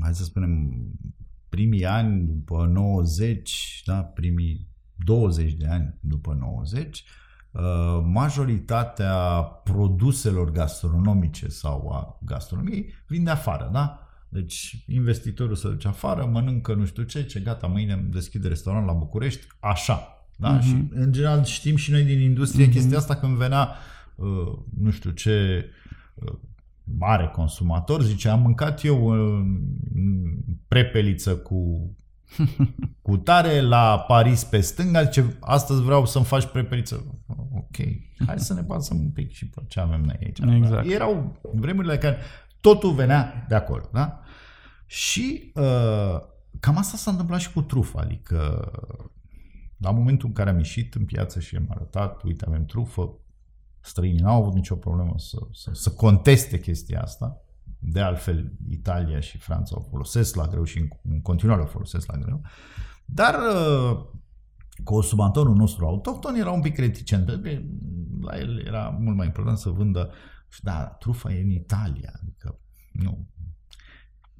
hai să spunem, primii ani după 90, da, primii 20 de ani după 90, uh, majoritatea produselor gastronomice sau a gastronomiei vin de afară, da? Deci investitorul se duce afară, mănâncă nu știu ce, ce gata, mâine îmi deschide restaurant la București, așa. Da? Mhm. Și în general știm și noi din industrie chestia asta când venea uh, nu știu ce uh, mare consumator, zice, am mâncat eu uh, prepeliță cu <laughs> cu tare la Paris pe stânga, zice, astăzi vreau să-mi faci prepeliță. Ok, hai să ne pasăm un pic și pe ce avem noi aici. Exact. Erau vremurile care totul venea de acolo, da? Și uh, cam asta s-a întâmplat și cu trufa, adică La momentul în care am ieșit în piață și am arătat, uite, avem trufă, străinii n-au avut nicio problemă să, să, să conteste chestia asta. De altfel, Italia și Franța o folosesc la greu și în, în continuare o folosesc la greu. Dar uh, consumatorul nostru autohton era un pic reticent. La el era mult mai important să vândă și da, trufa e în Italia, adică nu.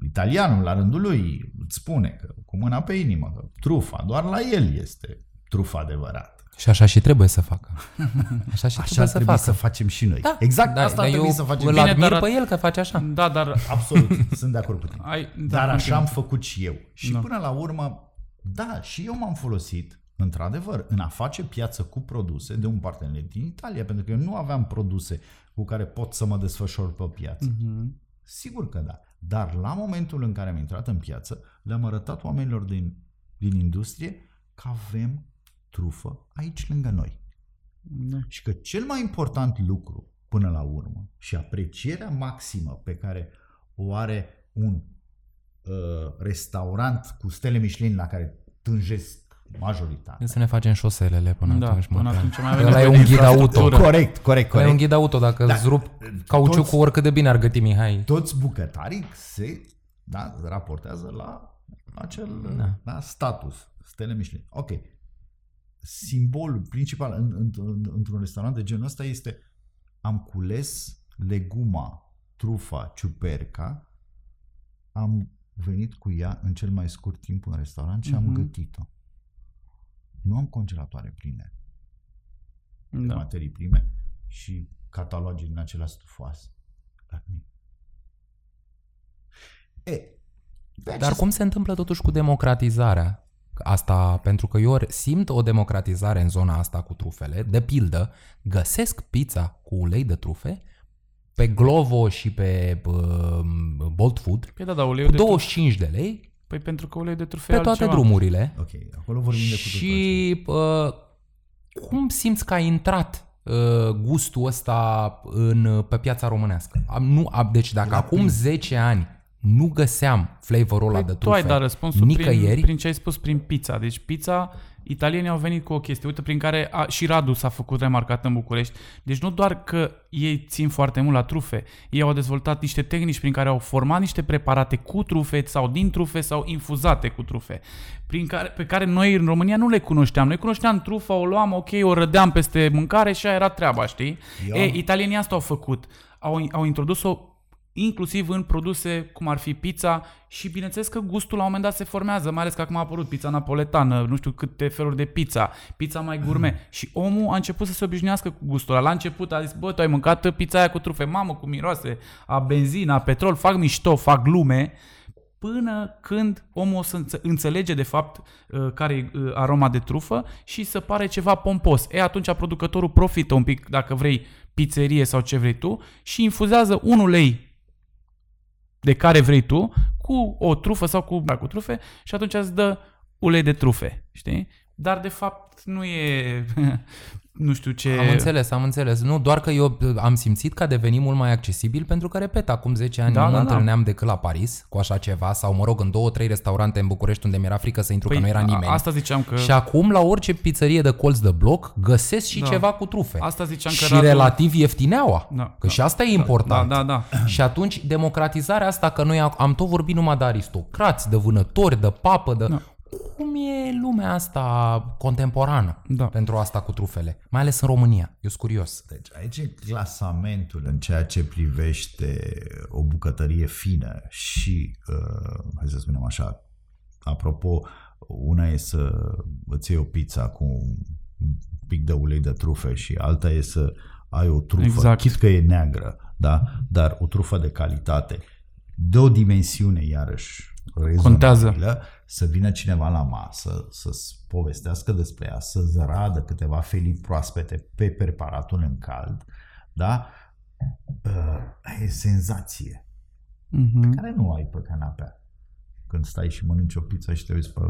Italianul, la rândul lui, îți spune că cu mâna pe inimă, că trufa, doar la el este trufa adevărată. Și așa și trebuie să facă. <laughs> Așa și Așa trebuie, să trebuie facă. să facem și noi. Da, exact da, asta dar ar trebui eu să facem. Îl Bine, admir dar- pe el că face așa. Da, dar <laughs> Absolut, sunt de acord cu tine. ai... Da, Dar așa continuă. am făcut și eu. Și Da. până la urmă, da, și eu m-am folosit, într-adevăr, în a face piață cu produse de un partener din Italia, pentru că eu nu aveam produse cu care pot să mă desfășor pe piață. Mhm. Sigur că da. Dar la momentul în care am intrat în piață, le-am arătat oamenilor din, din industrie că avem trufă aici lângă noi. Da. Și că cel mai important lucru până la urmă și aprecierea maximă pe care o are un uh, restaurant cu stele Michelin la care tânjesc majoritatea. Să ne facem șoselele până Da, atunci. până măcar. atunci mai avem Ăla e nevoie un de ghid auto. infrastructură. Corect, corect, Ăla e un corect. ghid auto, dacă Da. îți rup cauciucul, Toți- oricât de bine ar găti Mihai. Toți bucătarii se da, raportează la acel Da. da. Da, status, stele Michelin. Ok. Simbolul principal în, în, în, într-un restaurant de genul ăsta este am cules leguma, trufa, ciuperca, am venit cu ea în cel mai scurt timp în restaurant și am Mhm. gătit-o. Nu am congelatoare pline de Da. materii prime și cataloge din acelea stufoase. Dar nu. E, pe Dar acest- cum se întâmplă totuși cu democratizarea? Asta pentru că eu simt o democratizare în zona asta cu trufele. De pildă, găsesc pizza cu ulei de trufe pe Glovo și pe uh, Bolt Food Păi da, da, uleiul cu de trufe. 25 de lei Păi pentru că uleiul de trufe pe e toate altceva. drumurile. Ok, acolo vorbim de cu totul Și uh, cum simți că a intrat uh, gustul ăsta în, pe piața românească? Am, nu, am, deci dacă La acum prim- 10 ani nu găseam flavorul ăla Păi de tu trufe ai dat răspunsul nicăieri, prin, prin ce ai spus, prin pizza. Deci pizza, italienii au venit cu o chestie, uite, prin care a, și Radu s-a făcut remarcat în București. Deci nu doar că ei țin foarte mult la trufe, ei au dezvoltat niște tehnici prin care au format niște preparate cu trufe sau din trufe sau infuzate cu trufe, prin care, pe care noi în România nu le cunoșteam. Noi cunoșteam trufa, o luam, ok, o rădeam peste mâncare și aia era treaba, știi? Eu E, am- italienii asta au făcut. Au, au introdus-o inclusiv în produse cum ar fi pizza și bineînțeles că gustul la un moment dat se formează, mai ales că acum a apărut pizza napoletană, nu știu câte feluri de pizza, pizza mai gourmet și omul a început să se obișnuiască cu gustul ăla. La început a zis, bă, tu ai mâncat pizza aia cu trufe, mamă, cu miroase a benzină, a petrol, fac mișto, fac glume, până când omul o să înțe- înțelege de fapt uh, care e uh, aroma de trufă și să pare ceva pompos. E, atunci producătorul profită un pic, dacă vrei, pizzerie sau ce vrei tu și infuzează un ulei de care vrei tu cu o trufă sau cu, da, cu trufe și atunci îți dă ulei de trufe, știi? Dar de fapt nu e, <laughs> nu știu ce... Am înțeles, am înțeles. Nu, doar că eu am simțit că a devenit mult mai accesibil pentru că, repet, acum 10 ani Da, nu mă da, da. întâlneam decât la Paris cu așa ceva sau, mă rog, în două, trei restaurante în București unde mi-era frică să intru că nu era Păi, a- nimeni. Asta ziceam că... Și acum, la orice pizzerie de colț de bloc, găsesc și Da. ceva cu trufe. Asta ziceam că și Radu- relativ ieftineaua. Da, că da, și asta e important. Da, da, da. Și atunci, democratizarea asta, că noi am tot vorbit numai de aristocrați, de vânători, de papă, de... Da. Cum e lumea asta contemporană Da. pentru asta cu trufele? Mai ales în România. Eu sunt curios. Deci aici e clasamentul în ceea ce privește o bucătărie fină și, uh, hai să spunem așa, apropo, una e să îți iei o pizza cu un pic de ulei de trufe și alta e să ai o trufă, Exact. chit că e neagră, da? dar o trufă de calitate, de o dimensiune iarăși Contează. Rezonabilă, să vină cineva la masă, să-ți povestească despre ea, să-ți radă câteva felii proaspete pe preparatul în cald, da? Uh, e senzație Mhm. care nu ai pe canapea când stai și mănânci o pizza și te uiți pe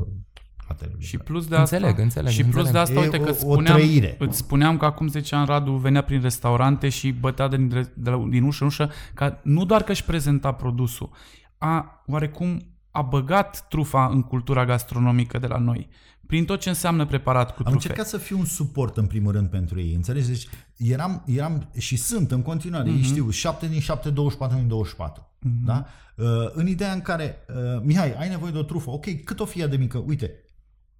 la televizor. Și plus de Înțeleg, asta, înțeleg, și plus înțeleg. de asta, E uite că o- îți o spuneam, trăire. îți spuneam că acum 10 ani Radu venea prin restaurante și bătea din, de la, din ușă în ușă, ca nu doar că își prezenta produsul, a oarecum a băgat trufa în cultura gastronomică de la noi. prin tot ce înseamnă preparat cu Am trufe. încercat să fiu un suport în primul rând pentru ei, înțelegi? Deci eram, eram și sunt în continuare, Mhm. mm-hmm. ei știu, 7 din 7, 24 din 24. Mm-hmm. Da? Uh, în ideea în care, uh, Mihai, ai nevoie de o trufă, ok, cât o fie de mică? Uite,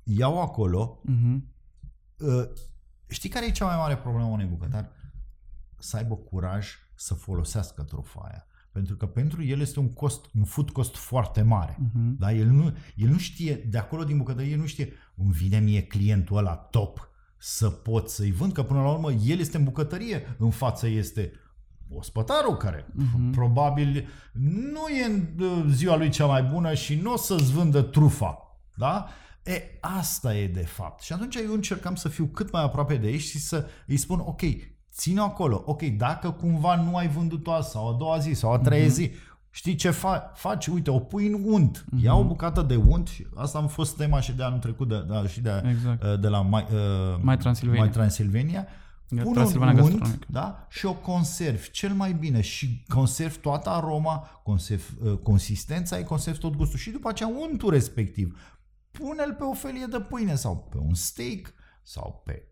iau acolo, Mhm. uh, știi care e cea mai mare problemă unui bucătar? Să aibă curaj să folosească trufa aia. Pentru că pentru el este un cost, un food cost foarte mare. Mhm. Da? El, nu, el nu știe, de acolo din bucătărie, el nu știe, îmi vine mie clientul ăla top să pot să-i vând, că până la urmă el este în bucătărie, în față este ospătarul care Mhm. probabil nu e în uh, ziua lui cea mai bună și nu o să-ți vândă trufa. Da? E, asta e de fapt. Și atunci eu încercam să fiu cât mai aproape de ei și să îi spun, ok, ține acolo. Ok, dacă cumva nu ai vândut-o azi sau a doua zi sau a treia Mhm. zi, știi ce fa- faci? Uite, o pui în unt. Ia o bucată de unt și asta am fost tema și de anul trecut de, de, și de, Exact. uh, de la My, uh, My Transylvania. My Transylvania. De Pun Transilvania un unt gastronomică. da? și o conservi cel mai bine și conservi toată aroma, conservi uh, consistența, ai conservi tot gustul și după aceea untul respectiv. Pune-l pe o felie de pâine sau pe un steak sau pe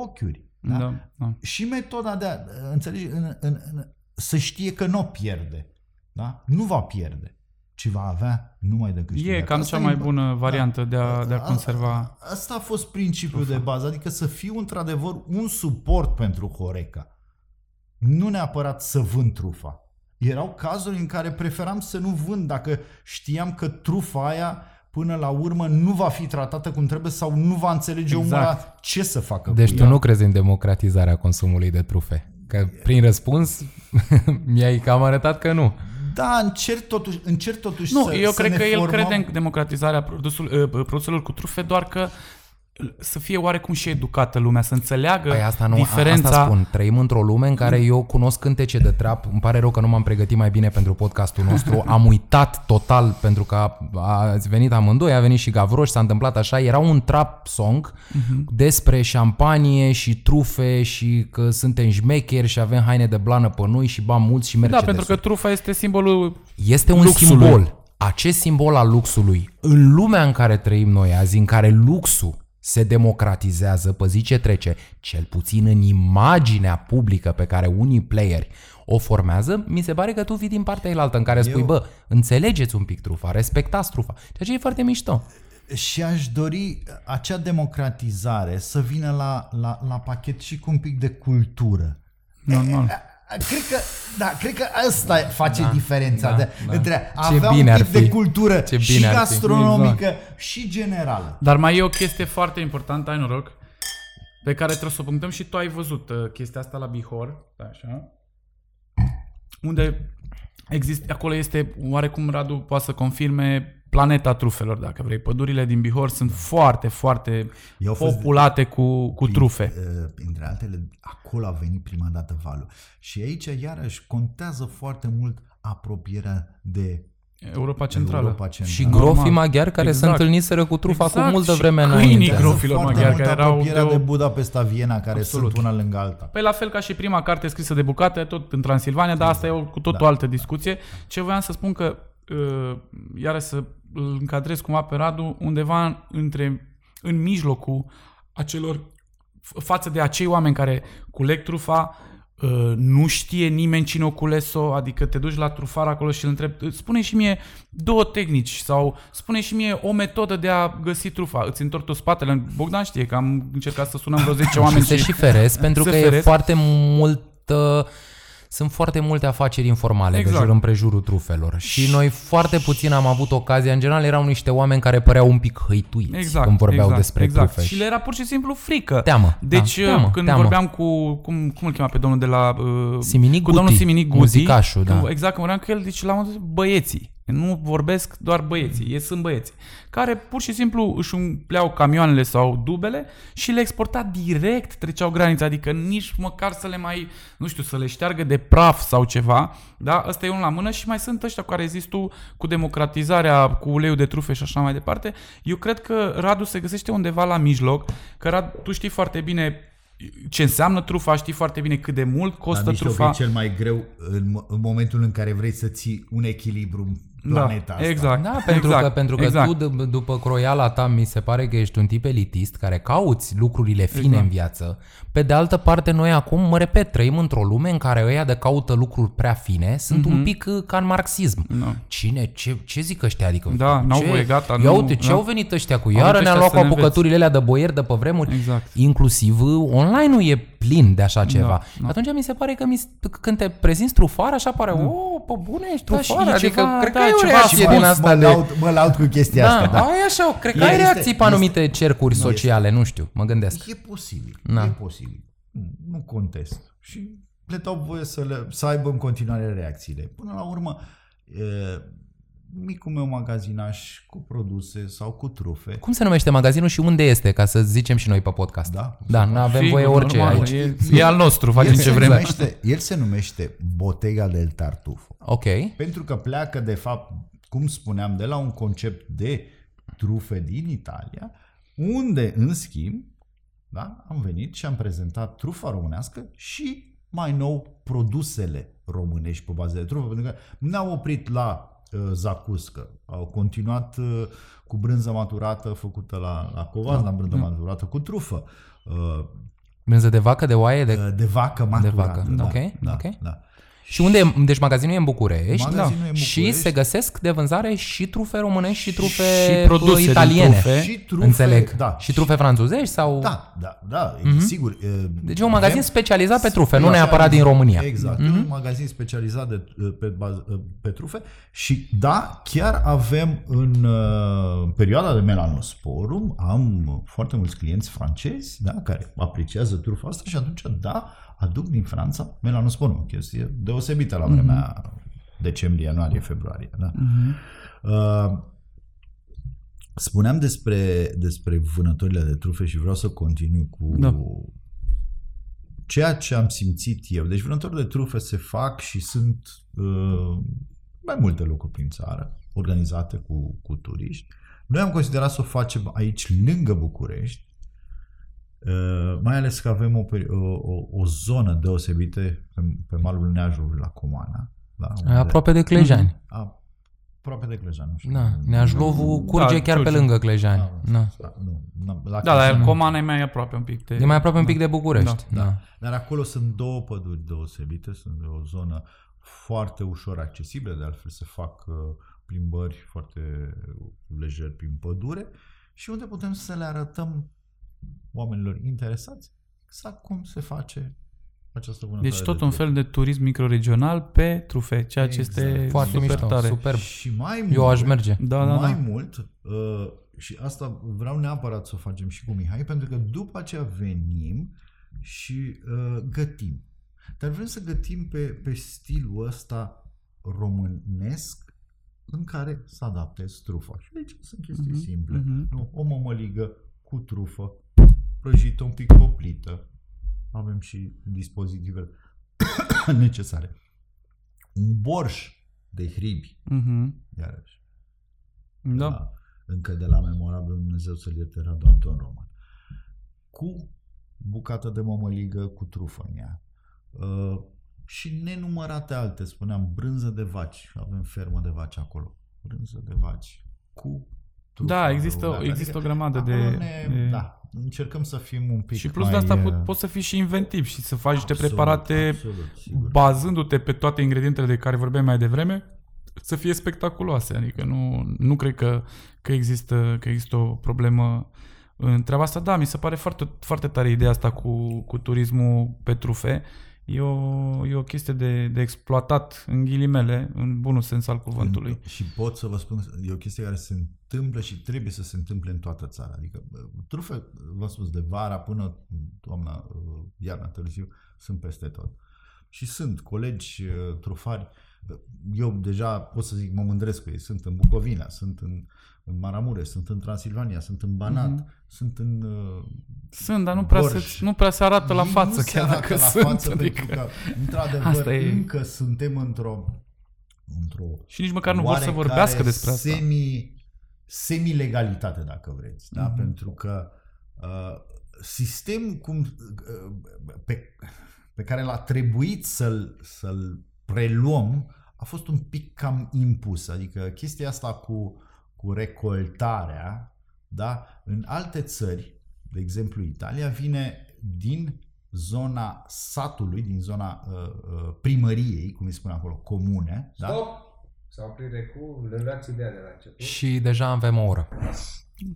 ochiuri. Da? Da, da. Și metoda de a, înțelegi, în, în, în, să știe că nu o pierde. Da? Nu va pierde, ci va avea numai de câștigat. E cam Asta cea mai e- bună variantă de a, de a A- conserva. Asta a fost principiul de bază, adică să fiu într-adevăr un suport pentru Horeca. Nu neapărat să vând trufa. Erau cazuri în care preferam să nu vând dacă știam că trufa aia până la urmă nu va fi tratată cum trebuie sau nu va înțelege Exact. omul ăla ce să facă Deci cu tu ea. nu crezi în democratizarea consumului de trufe? Că prin răspuns <laughs> mi-ai cam arătat că nu. Da, încerc totuși, încerc totuși Nu, să eu să cred ne că el formăm. crede în democratizarea produsul, uh, produselor cu trufe, doar că să fie oarecum și educată lumea, să înțeleagă Păi asta nu, diferența. asta spun. Trăim într-o lume în care eu cunosc cântece de trap. Îmi pare rău că nu m-am pregătit mai bine pentru podcastul nostru. <laughs> Am uitat total pentru că a- ați venit amândoi, a venit și Gavroș, s-a întâmplat așa. Era un trap song despre șampanie și trufe și că suntem șmecheri și avem haine de blană pe noi și bani mulți și Da, Mercedes. pentru că trufa este simbolul Este un luxului. simbol. Acest simbol al luxului, în lumea în care trăim noi azi, în care luxul se democratizează pe zi ce trece, cel puțin în imaginea publică pe care unii playeri o formează, mi se pare că tu vii din partea elaltă în care spui, Eu- bă, înțelegeți un pic trufa, respectați trufa. Ceea ce e foarte mișto. Și aș dori acea democratizare să vină la, la, la pachet și cu un pic de cultură. normal. Cred că, da, cred că asta face da, diferența da, de, da. între a Ce avea bine un ar pic de fi. cultură Ce și bine ar fi. gastronomică și generală. Dar mai e o chestie foarte importantă, ai noroc, pe care trebuie să o punctăm și tu ai văzut uh, chestia asta la Bihor, da, așa, unde există, acolo este, oarecum Radu poate să confirme, planeta trufelor, dacă vrei. Pădurile din Bihor sunt foarte, foarte Eu au fost- populate cu, cu trufe. Uh, Printre altele, acolo a venit prima dată valul. Și aici, iarăși, contează foarte mult apropierea de Europa Centrală. Europa Centrală. Și Normal. grofii maghiari care Exact. se întâlniseră cu trufa Exact, cu multă și vreme câinii înainte. grofi. grofilor foarte maghiari, mult care erau apropierea de de, o- Budapesta, Viena, care Absolut. sunt una lângă alta. Păi la fel ca și prima carte scrisă de bucate, tot în Transilvania, dar asta e o, cu tot Da. o altă discuție. Ce voiam să spun că, uh, iară să îl încadrez cumva pe Radu, undeva între, în mijlocul acelor, f- față de acei oameni care culeg trufa, uh, nu știe nimeni cine o cules-o, adică te duci la trufar acolo și îl întrebi, spune și mie două tehnici sau spune și mie o metodă de a găsi trufa. Îți întorc tu spatele. Bogdan știe că am încercat să sunăm vreo 10 <laughs> oameni se și feresc <laughs> pentru Se că e feresc. foarte mult uh, sunt foarte multe afaceri informale Exact. de jur împrejurul trufelor și noi foarte puțin am avut ocazia, în general erau niște oameni care păreau un pic hăituiți Exact, când vorbeau exact, despre exact. trufe. Și le era pur și simplu frică. Teamă, Deci da, teamă, când teamă. vorbeam cu, cum, cum îl chema pe domnul de la... Uh, Siminic cu domnul Guti, Siminic Guti. muzicașul, când, da. Exact, când vorbeam cu el, deci la un moment dat, băieții. Nu vorbesc doar băieții, ei sunt băieții. Care pur și simplu își umpleau camioanele sau dubele și le exporta direct, treceau granița, adică nici măcar să le mai, nu știu, să le șteargă de praf sau ceva. Da? Ăsta e unul la mână și mai sunt ăștia cu care zis tu cu democratizarea, cu uleiul de trufe și așa mai departe. Eu cred că Radu se găsește undeva la mijloc, că Radu, tu știi foarte bine ce înseamnă trufa, știi foarte bine cât de mult costă Dar mijlocul trufa. e cel mai greu în, mo- în momentul în care vrei să ții un echilibru planeta asta. Exact. Da, pentru exact, că, pentru că exact. tu, d- după croiala ta, mi se pare că ești un tip elitist care cauți lucrurile fine Exact. în viață. Pe de altă parte, noi acum, mă repet, trăim într-o lume în care ăia de caută lucruri prea fine sunt un pic uh, ca în marxism. Mhm. Da. Cine? Ce, ce zic ăștia? Adică, Da, n-au ce? voie, gata, Ia nu- uite, ce da. au venit ăștia cu? Au Iară venit ne-am ăștia luat să cu ne apucăturile alea de boieri de pe vremuri. Exact. Inclusiv uh, online-ul e plin de așa ceva. Da, Da, Atunci mi se pare că mi, când te prezinți trufar, așa pare, o, pe bune, ești Da, și trufar. e adică, ceva- cred că da, ai o ceva reacție frumos, din asta mă, de... laud, mă laud cu chestia Da, asta, da. ai așa, cred că Este- ai reacții pe este- anumite cercuri sociale, nu știu, mă gândesc. E posibil, Da. e posibil. Nu, nu contest. Și le dau voie să, le, să aibă în continuare reacțiile. Până la urmă, e, micul meu magazinaș cu produse sau cu trufe, Cum se numește magazinul și unde este, ca să zicem și noi pe podcast? Da. Da, nu avem Sigur, voie orice normal, aici. E, e al nostru, facem el, ce se vrem. numește, el se numește Bottega del Tartufo. Ok. Pentru că pleacă, de fapt, cum spuneam, de la un concept de trufe din Italia, unde, în schimb, da, am venit și am prezentat trufa românească și, mai nou, produsele românești pe bază de trufă, pentru că n-au oprit la uh, zacuscă, au continuat uh, cu brânză maturată făcută la, la covaz, la brânză maturată cu trufă, uh, Brânză de vacă, de oaie, de... de vacă maturată. vacă, da, ok, da, ok. Da. Și unde e? Deci magazinul e în București. Magazinul e în Și București. se găsesc de vânzare și trufe românești și trufe și produse din italiene. trufe. Și trufe, Înțeleg. da. Și trufe franțuzești sau... Da, da, da, mm-hmm. sigur. e, Deci e un magazin avem- specializat pe trufe, nu Așa neapărat e. din România. Exact, mm-hmm. e un magazin specializat de, pe, baz- pe trufe și da, chiar avem în uh, perioada de Melanosporum, am foarte mulți clienți francezi da, care apreciază trufa asta și atunci, da, aduc din Franța Melanosporum, o chestie deosebită la vremea mm-hmm. decembrie, ianuarie, februarie. Da. Mm-hmm. Uh, Spuneam despre, despre vânătorile de trufe și vreau să continui cu Da. ceea ce am simțit eu. Deci vânătorile de trufe se fac și sunt uh, mai multe locuri prin țară, organizate cu, cu turiști. Noi am considerat să o facem aici, lângă București, uh, mai ales că avem o, peri- o, o, o zonă deosebită pe, pe malul Neajului la Comana. Da, unde- Aproape de Clejani. A, aproape de Clejan, nu știu. Da, Neajlovul curge Da, chiar pe curge. lângă Clejani. Da. Da, nu, nu, la Da, Clejan- dar Comana e mai aproape un pic de... E mai aproape un pic de București. Da, Da. Dar acolo sunt două păduri deosebite, sunt o zonă foarte ușor accesibilă, de altfel se fac uh, plimbări foarte lejer prin pădure și unde putem să le arătăm oamenilor interesați exact cum se face această vânătoare Deci tot de un trufe. fel de turism microregional pe trufe, ceea ce Exact. este Foarte super mișto, tare. superb. Și mai mult, Eu aș merge. Da, da, mai da. mult, uh, și asta vreau neapărat să o facem și cu Mihai, pentru că după aceea venim și uh, gătim. Dar vrem să gătim pe, pe stilul ăsta românesc în care să adaptezi trufa. Și aici sunt chestii Mhm, simple. mhm. Nu? O mămăligă cu trufă, prăjită un pic poplită. Avem și dispozitivele <coughs> necesare. Un borș de hribi, Mhm. iarăși Da. da. încă de la memorabil Dumnezeu să-l ierte Radu Anton Roman. Cu bucată de mămăligă cu trufă în ea. Uh, și nenumărate alte, spuneam, brânză de vaci. Avem fermă de vaci acolo. Brânză de vaci cu trufă Da, există, adăugată. există o grămadă acolo de... ne, de... Da, încercăm să fim un pic Și plus mai, de asta uh, po- poți să fii și inventiv și să faci niște absolut, preparate absolut, sigur. bazându-te pe toate ingredientele de care vorbeam mai devreme, să fie spectaculoase. Adică nu, nu cred că, că, există, că există o problemă în treaba asta. Da, mi se pare foarte, foarte tare ideea asta cu, cu turismul pe trufe. E o, e o chestie de, de exploatat, în ghilimele, în bunul sens al cuvântului. Și pot să vă spun, e o chestie care se întâmplă și trebuie să se întâmple în toată țara. Adică bă, trufe, v-am spus, de vara până toamna, uh, iarna târziu, sunt peste tot. Și sunt colegi uh, trufari, eu deja pot să zic, mă mândresc cu ei, sunt în Bucovina, sunt în, în Maramureș, sunt în Transilvania, sunt în Banat, Mhm. sunt în uh, Sunt, dar nu prea, Borș. se, nu prea se arată la ei față, nu se chiar arată dacă la sunt. față, adică... pentru că, într-adevăr, Asta e- încă suntem într-o într-o Și nici măcar nu vor să oarecare vorbească despre asta. Semi, semi-legalitate, dacă vreți. Da? Mhm. Pentru că uh, sistemul cum, uh, pe, pe care l-a trebuit să-l, să-l preluăm a fost un pic cam impus. Adică chestia asta cu, cu recoltarea, da, în alte țări, de exemplu Italia, vine din zona satului, din zona uh, uh, primăriei, cum îi spune acolo, comune. Da? Stop! S-a oprit recu, le luați ideea de la început. Și deja avem o oră.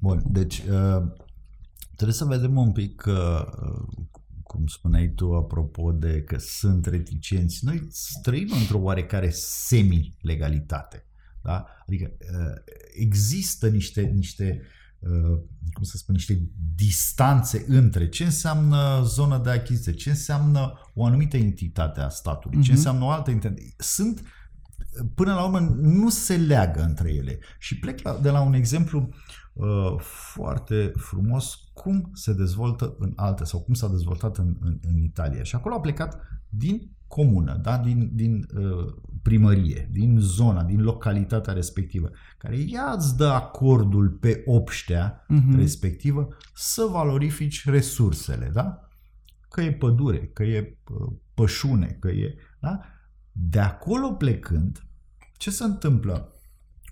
Bun, deci uh, trebuie să vedem un pic, uh, cum spuneai tu, apropo de că sunt reticenți. Noi trăim într-o oarecare semi-legalitate. Da? Adică uh, există niște, niște uh, cum să spun, niște distanțe între ce înseamnă zonă de achiziție, ce înseamnă o anumită entitate a statului, uh-huh. ce înseamnă o altă entitate. Sunt până la urmă nu se leagă între ele. Și plec la, de la un exemplu uh, foarte frumos cum se dezvoltă în alte sau cum s-a dezvoltat în, în, în Italia. Și acolo a plecat din comună, da? din, din uh, primărie, din zona, din localitatea respectivă, care ea îți dă acordul pe obștea uh-huh. respectivă să valorifici resursele, da? Că e pădure, că e uh, pășune, că e... Da? De acolo plecând, ce se întâmplă?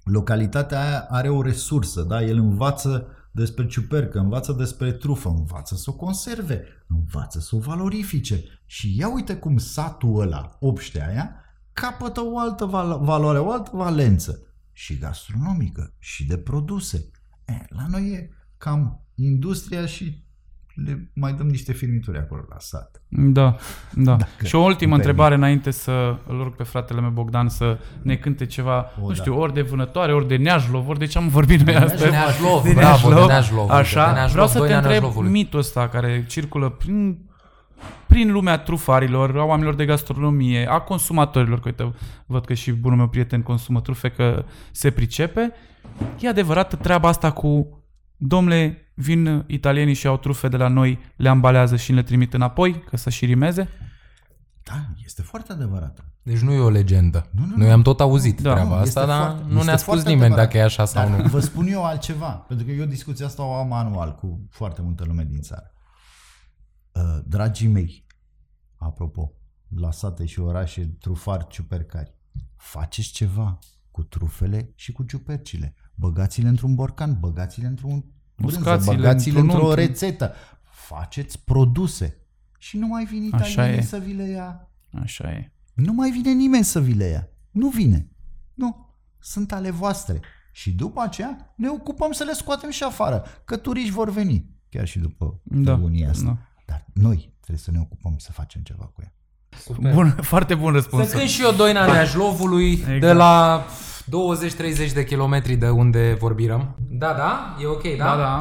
Localitatea aia are o resursă, da? El învață despre ciupercă, învață despre trufă, învață să o conserve, învață să o valorifice. Și ia uite cum satul ăla, obștea aia, capătă o altă val- valoare, o altă valență. Și gastronomică, și de produse. E, la noi e cam industria și le mai dăm niște firmituri acolo la sat. Da, da. Dacă și o ultimă întrebare înainte să îl rog pe fratele meu Bogdan să ne cânte ceva, o, nu știu, da. ori de vânătoare, ori de neajlov, ori de ce am vorbit noi astăzi. De neajlov, de bravo, de neajlov. Așa, de neajlov, vreau să te întreb mitul ăsta care circulă prin prin lumea trufarilor, a oamenilor de gastronomie, a consumatorilor, că uite, văd că și bunul meu prieten consumă trufe, că se pricepe. E adevărată treaba asta cu, domnule, vin italienii și au trufe de la noi, le ambalează și le trimit înapoi, ca să și rimeze? Da, este foarte adevărată. Deci nu e o legendă. Nu, nu, Noi am tot auzit da, treaba nu, asta, dar foarte, nu ne-a spus nimeni adevărat. dacă e așa sau dar nu. Vă spun eu altceva, pentru că eu discuția asta o am anual cu foarte multă lume din țară. Uh, dragii mei, apropo, la sate și orașe, trufari, ciupercari, faceți ceva cu trufele și cu ciupercile. Băgați-le într-un borcan, băgați-le într-un brânză, băgați-le într-o într rețetă. Faceți produse. Și nu mai vin italienii să vi le ia. Așa e. Nu mai vine nimeni să vi le ia. Nu vine. Nu. Sunt ale voastre. Și după aceea ne ocupăm să le scoatem și afară. Că turiști vor veni. Chiar și după da, asta. Da. Dar noi trebuie să ne ocupăm să facem ceva cu ea. Super. Bun, <laughs> foarte bun răspuns. Să cânt și eu Doina Neajlovului exact. de la 20-30 de kilometri de unde vorbim. Da, da? E ok, da? Da, da.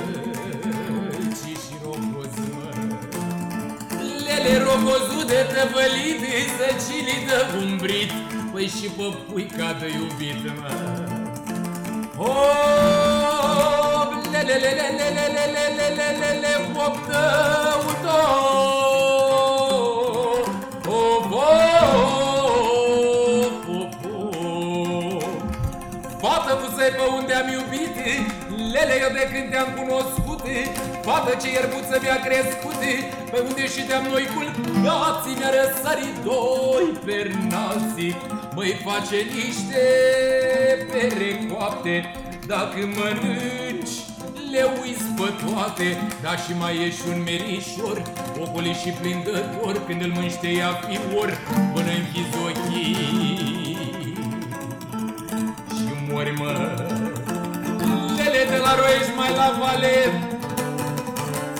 Lele rogozu de tăvălit Săcilii de umbrit Păi și pe puica de iubit, mă Oh, lele, lele, lele, lele, lele, lele, hop, tău, tău pe unde am iubit Lele, eu de când te-am cunoscut Fată ce ierbuță mi-a crescut Pe unde și de-am noi culcații Mi-a răsărit doi pernații. Măi face niște pere coapte Dacă mănânci le uiți pe toate. Dar și mai ești un merișor Ocolit și plin de dor Când îl mânște ea fior Până închizi ochii. Și mori mă. Lele de la Roiești mai la vale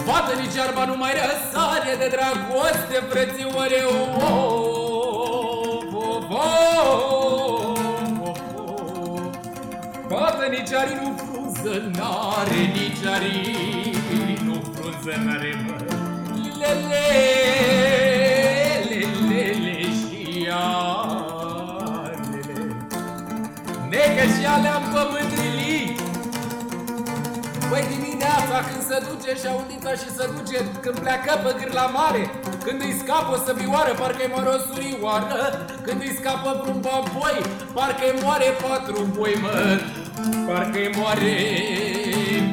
Fată nici arba nu mai răsare de dragoste, frățioare, o, o, o, o, o, o. Fată nici ari nu frunză n-are, nici ari nu frunză n-are, mă. Lele, lele, le și iarele. Necă și alea-n pământrilii, Băi dimineața când se duce și audita și se duce Când pleacă pe gâr la mare Când îi scapă o săbioară, parcă-i moare o surioară Când îi scapă vreun baboi Parcă-i moare patru boi, mă. Parcă-i moare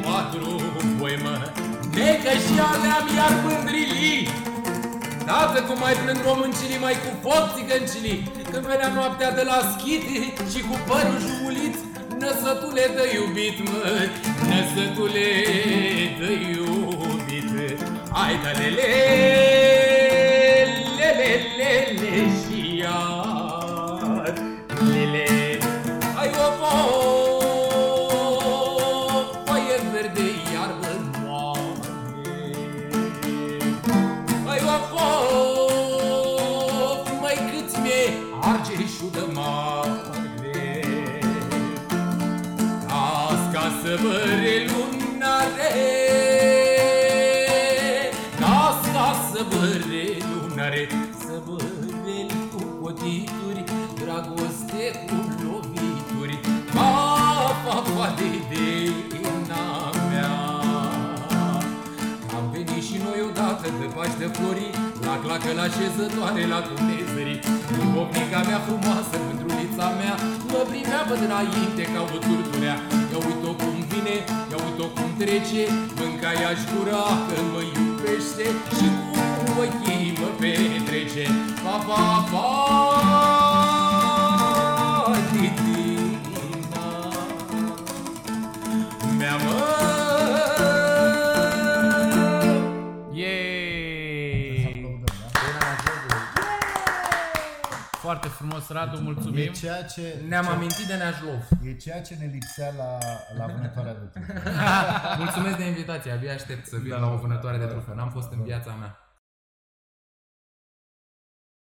patru boi, mă. Necă și alea mi-ar mândrili. Tată, cum mai plâng româncilii, mai cu foc țigăncilii Când venea noaptea de la schiti și cu părul juulit Năsătule de iubit, mă, năsătule de iubit Hai da lele, lele, pași de flori La clacă la șezătoare la Dumnezării Dubovnica mea frumoasă, mândrulița mea Mă primea pe dinainte ca o turturea Ia uite-o cum vine, ia uite-o cum trece Mânca ea-și gura că mă iubește Și cu ochii mă petrece. Pa, pa, pa, titina Mea mă Foarte frumos, Radu, E mulțumim. ceea ce, Ne-am amintit de Neajlov. e ceea ce ne lipsea la, la vânătoarea de trufe. <laughs> Mulțumesc de invitație, abia aștept să vin la o vânătoare de trufe. N-am fost în viața mea.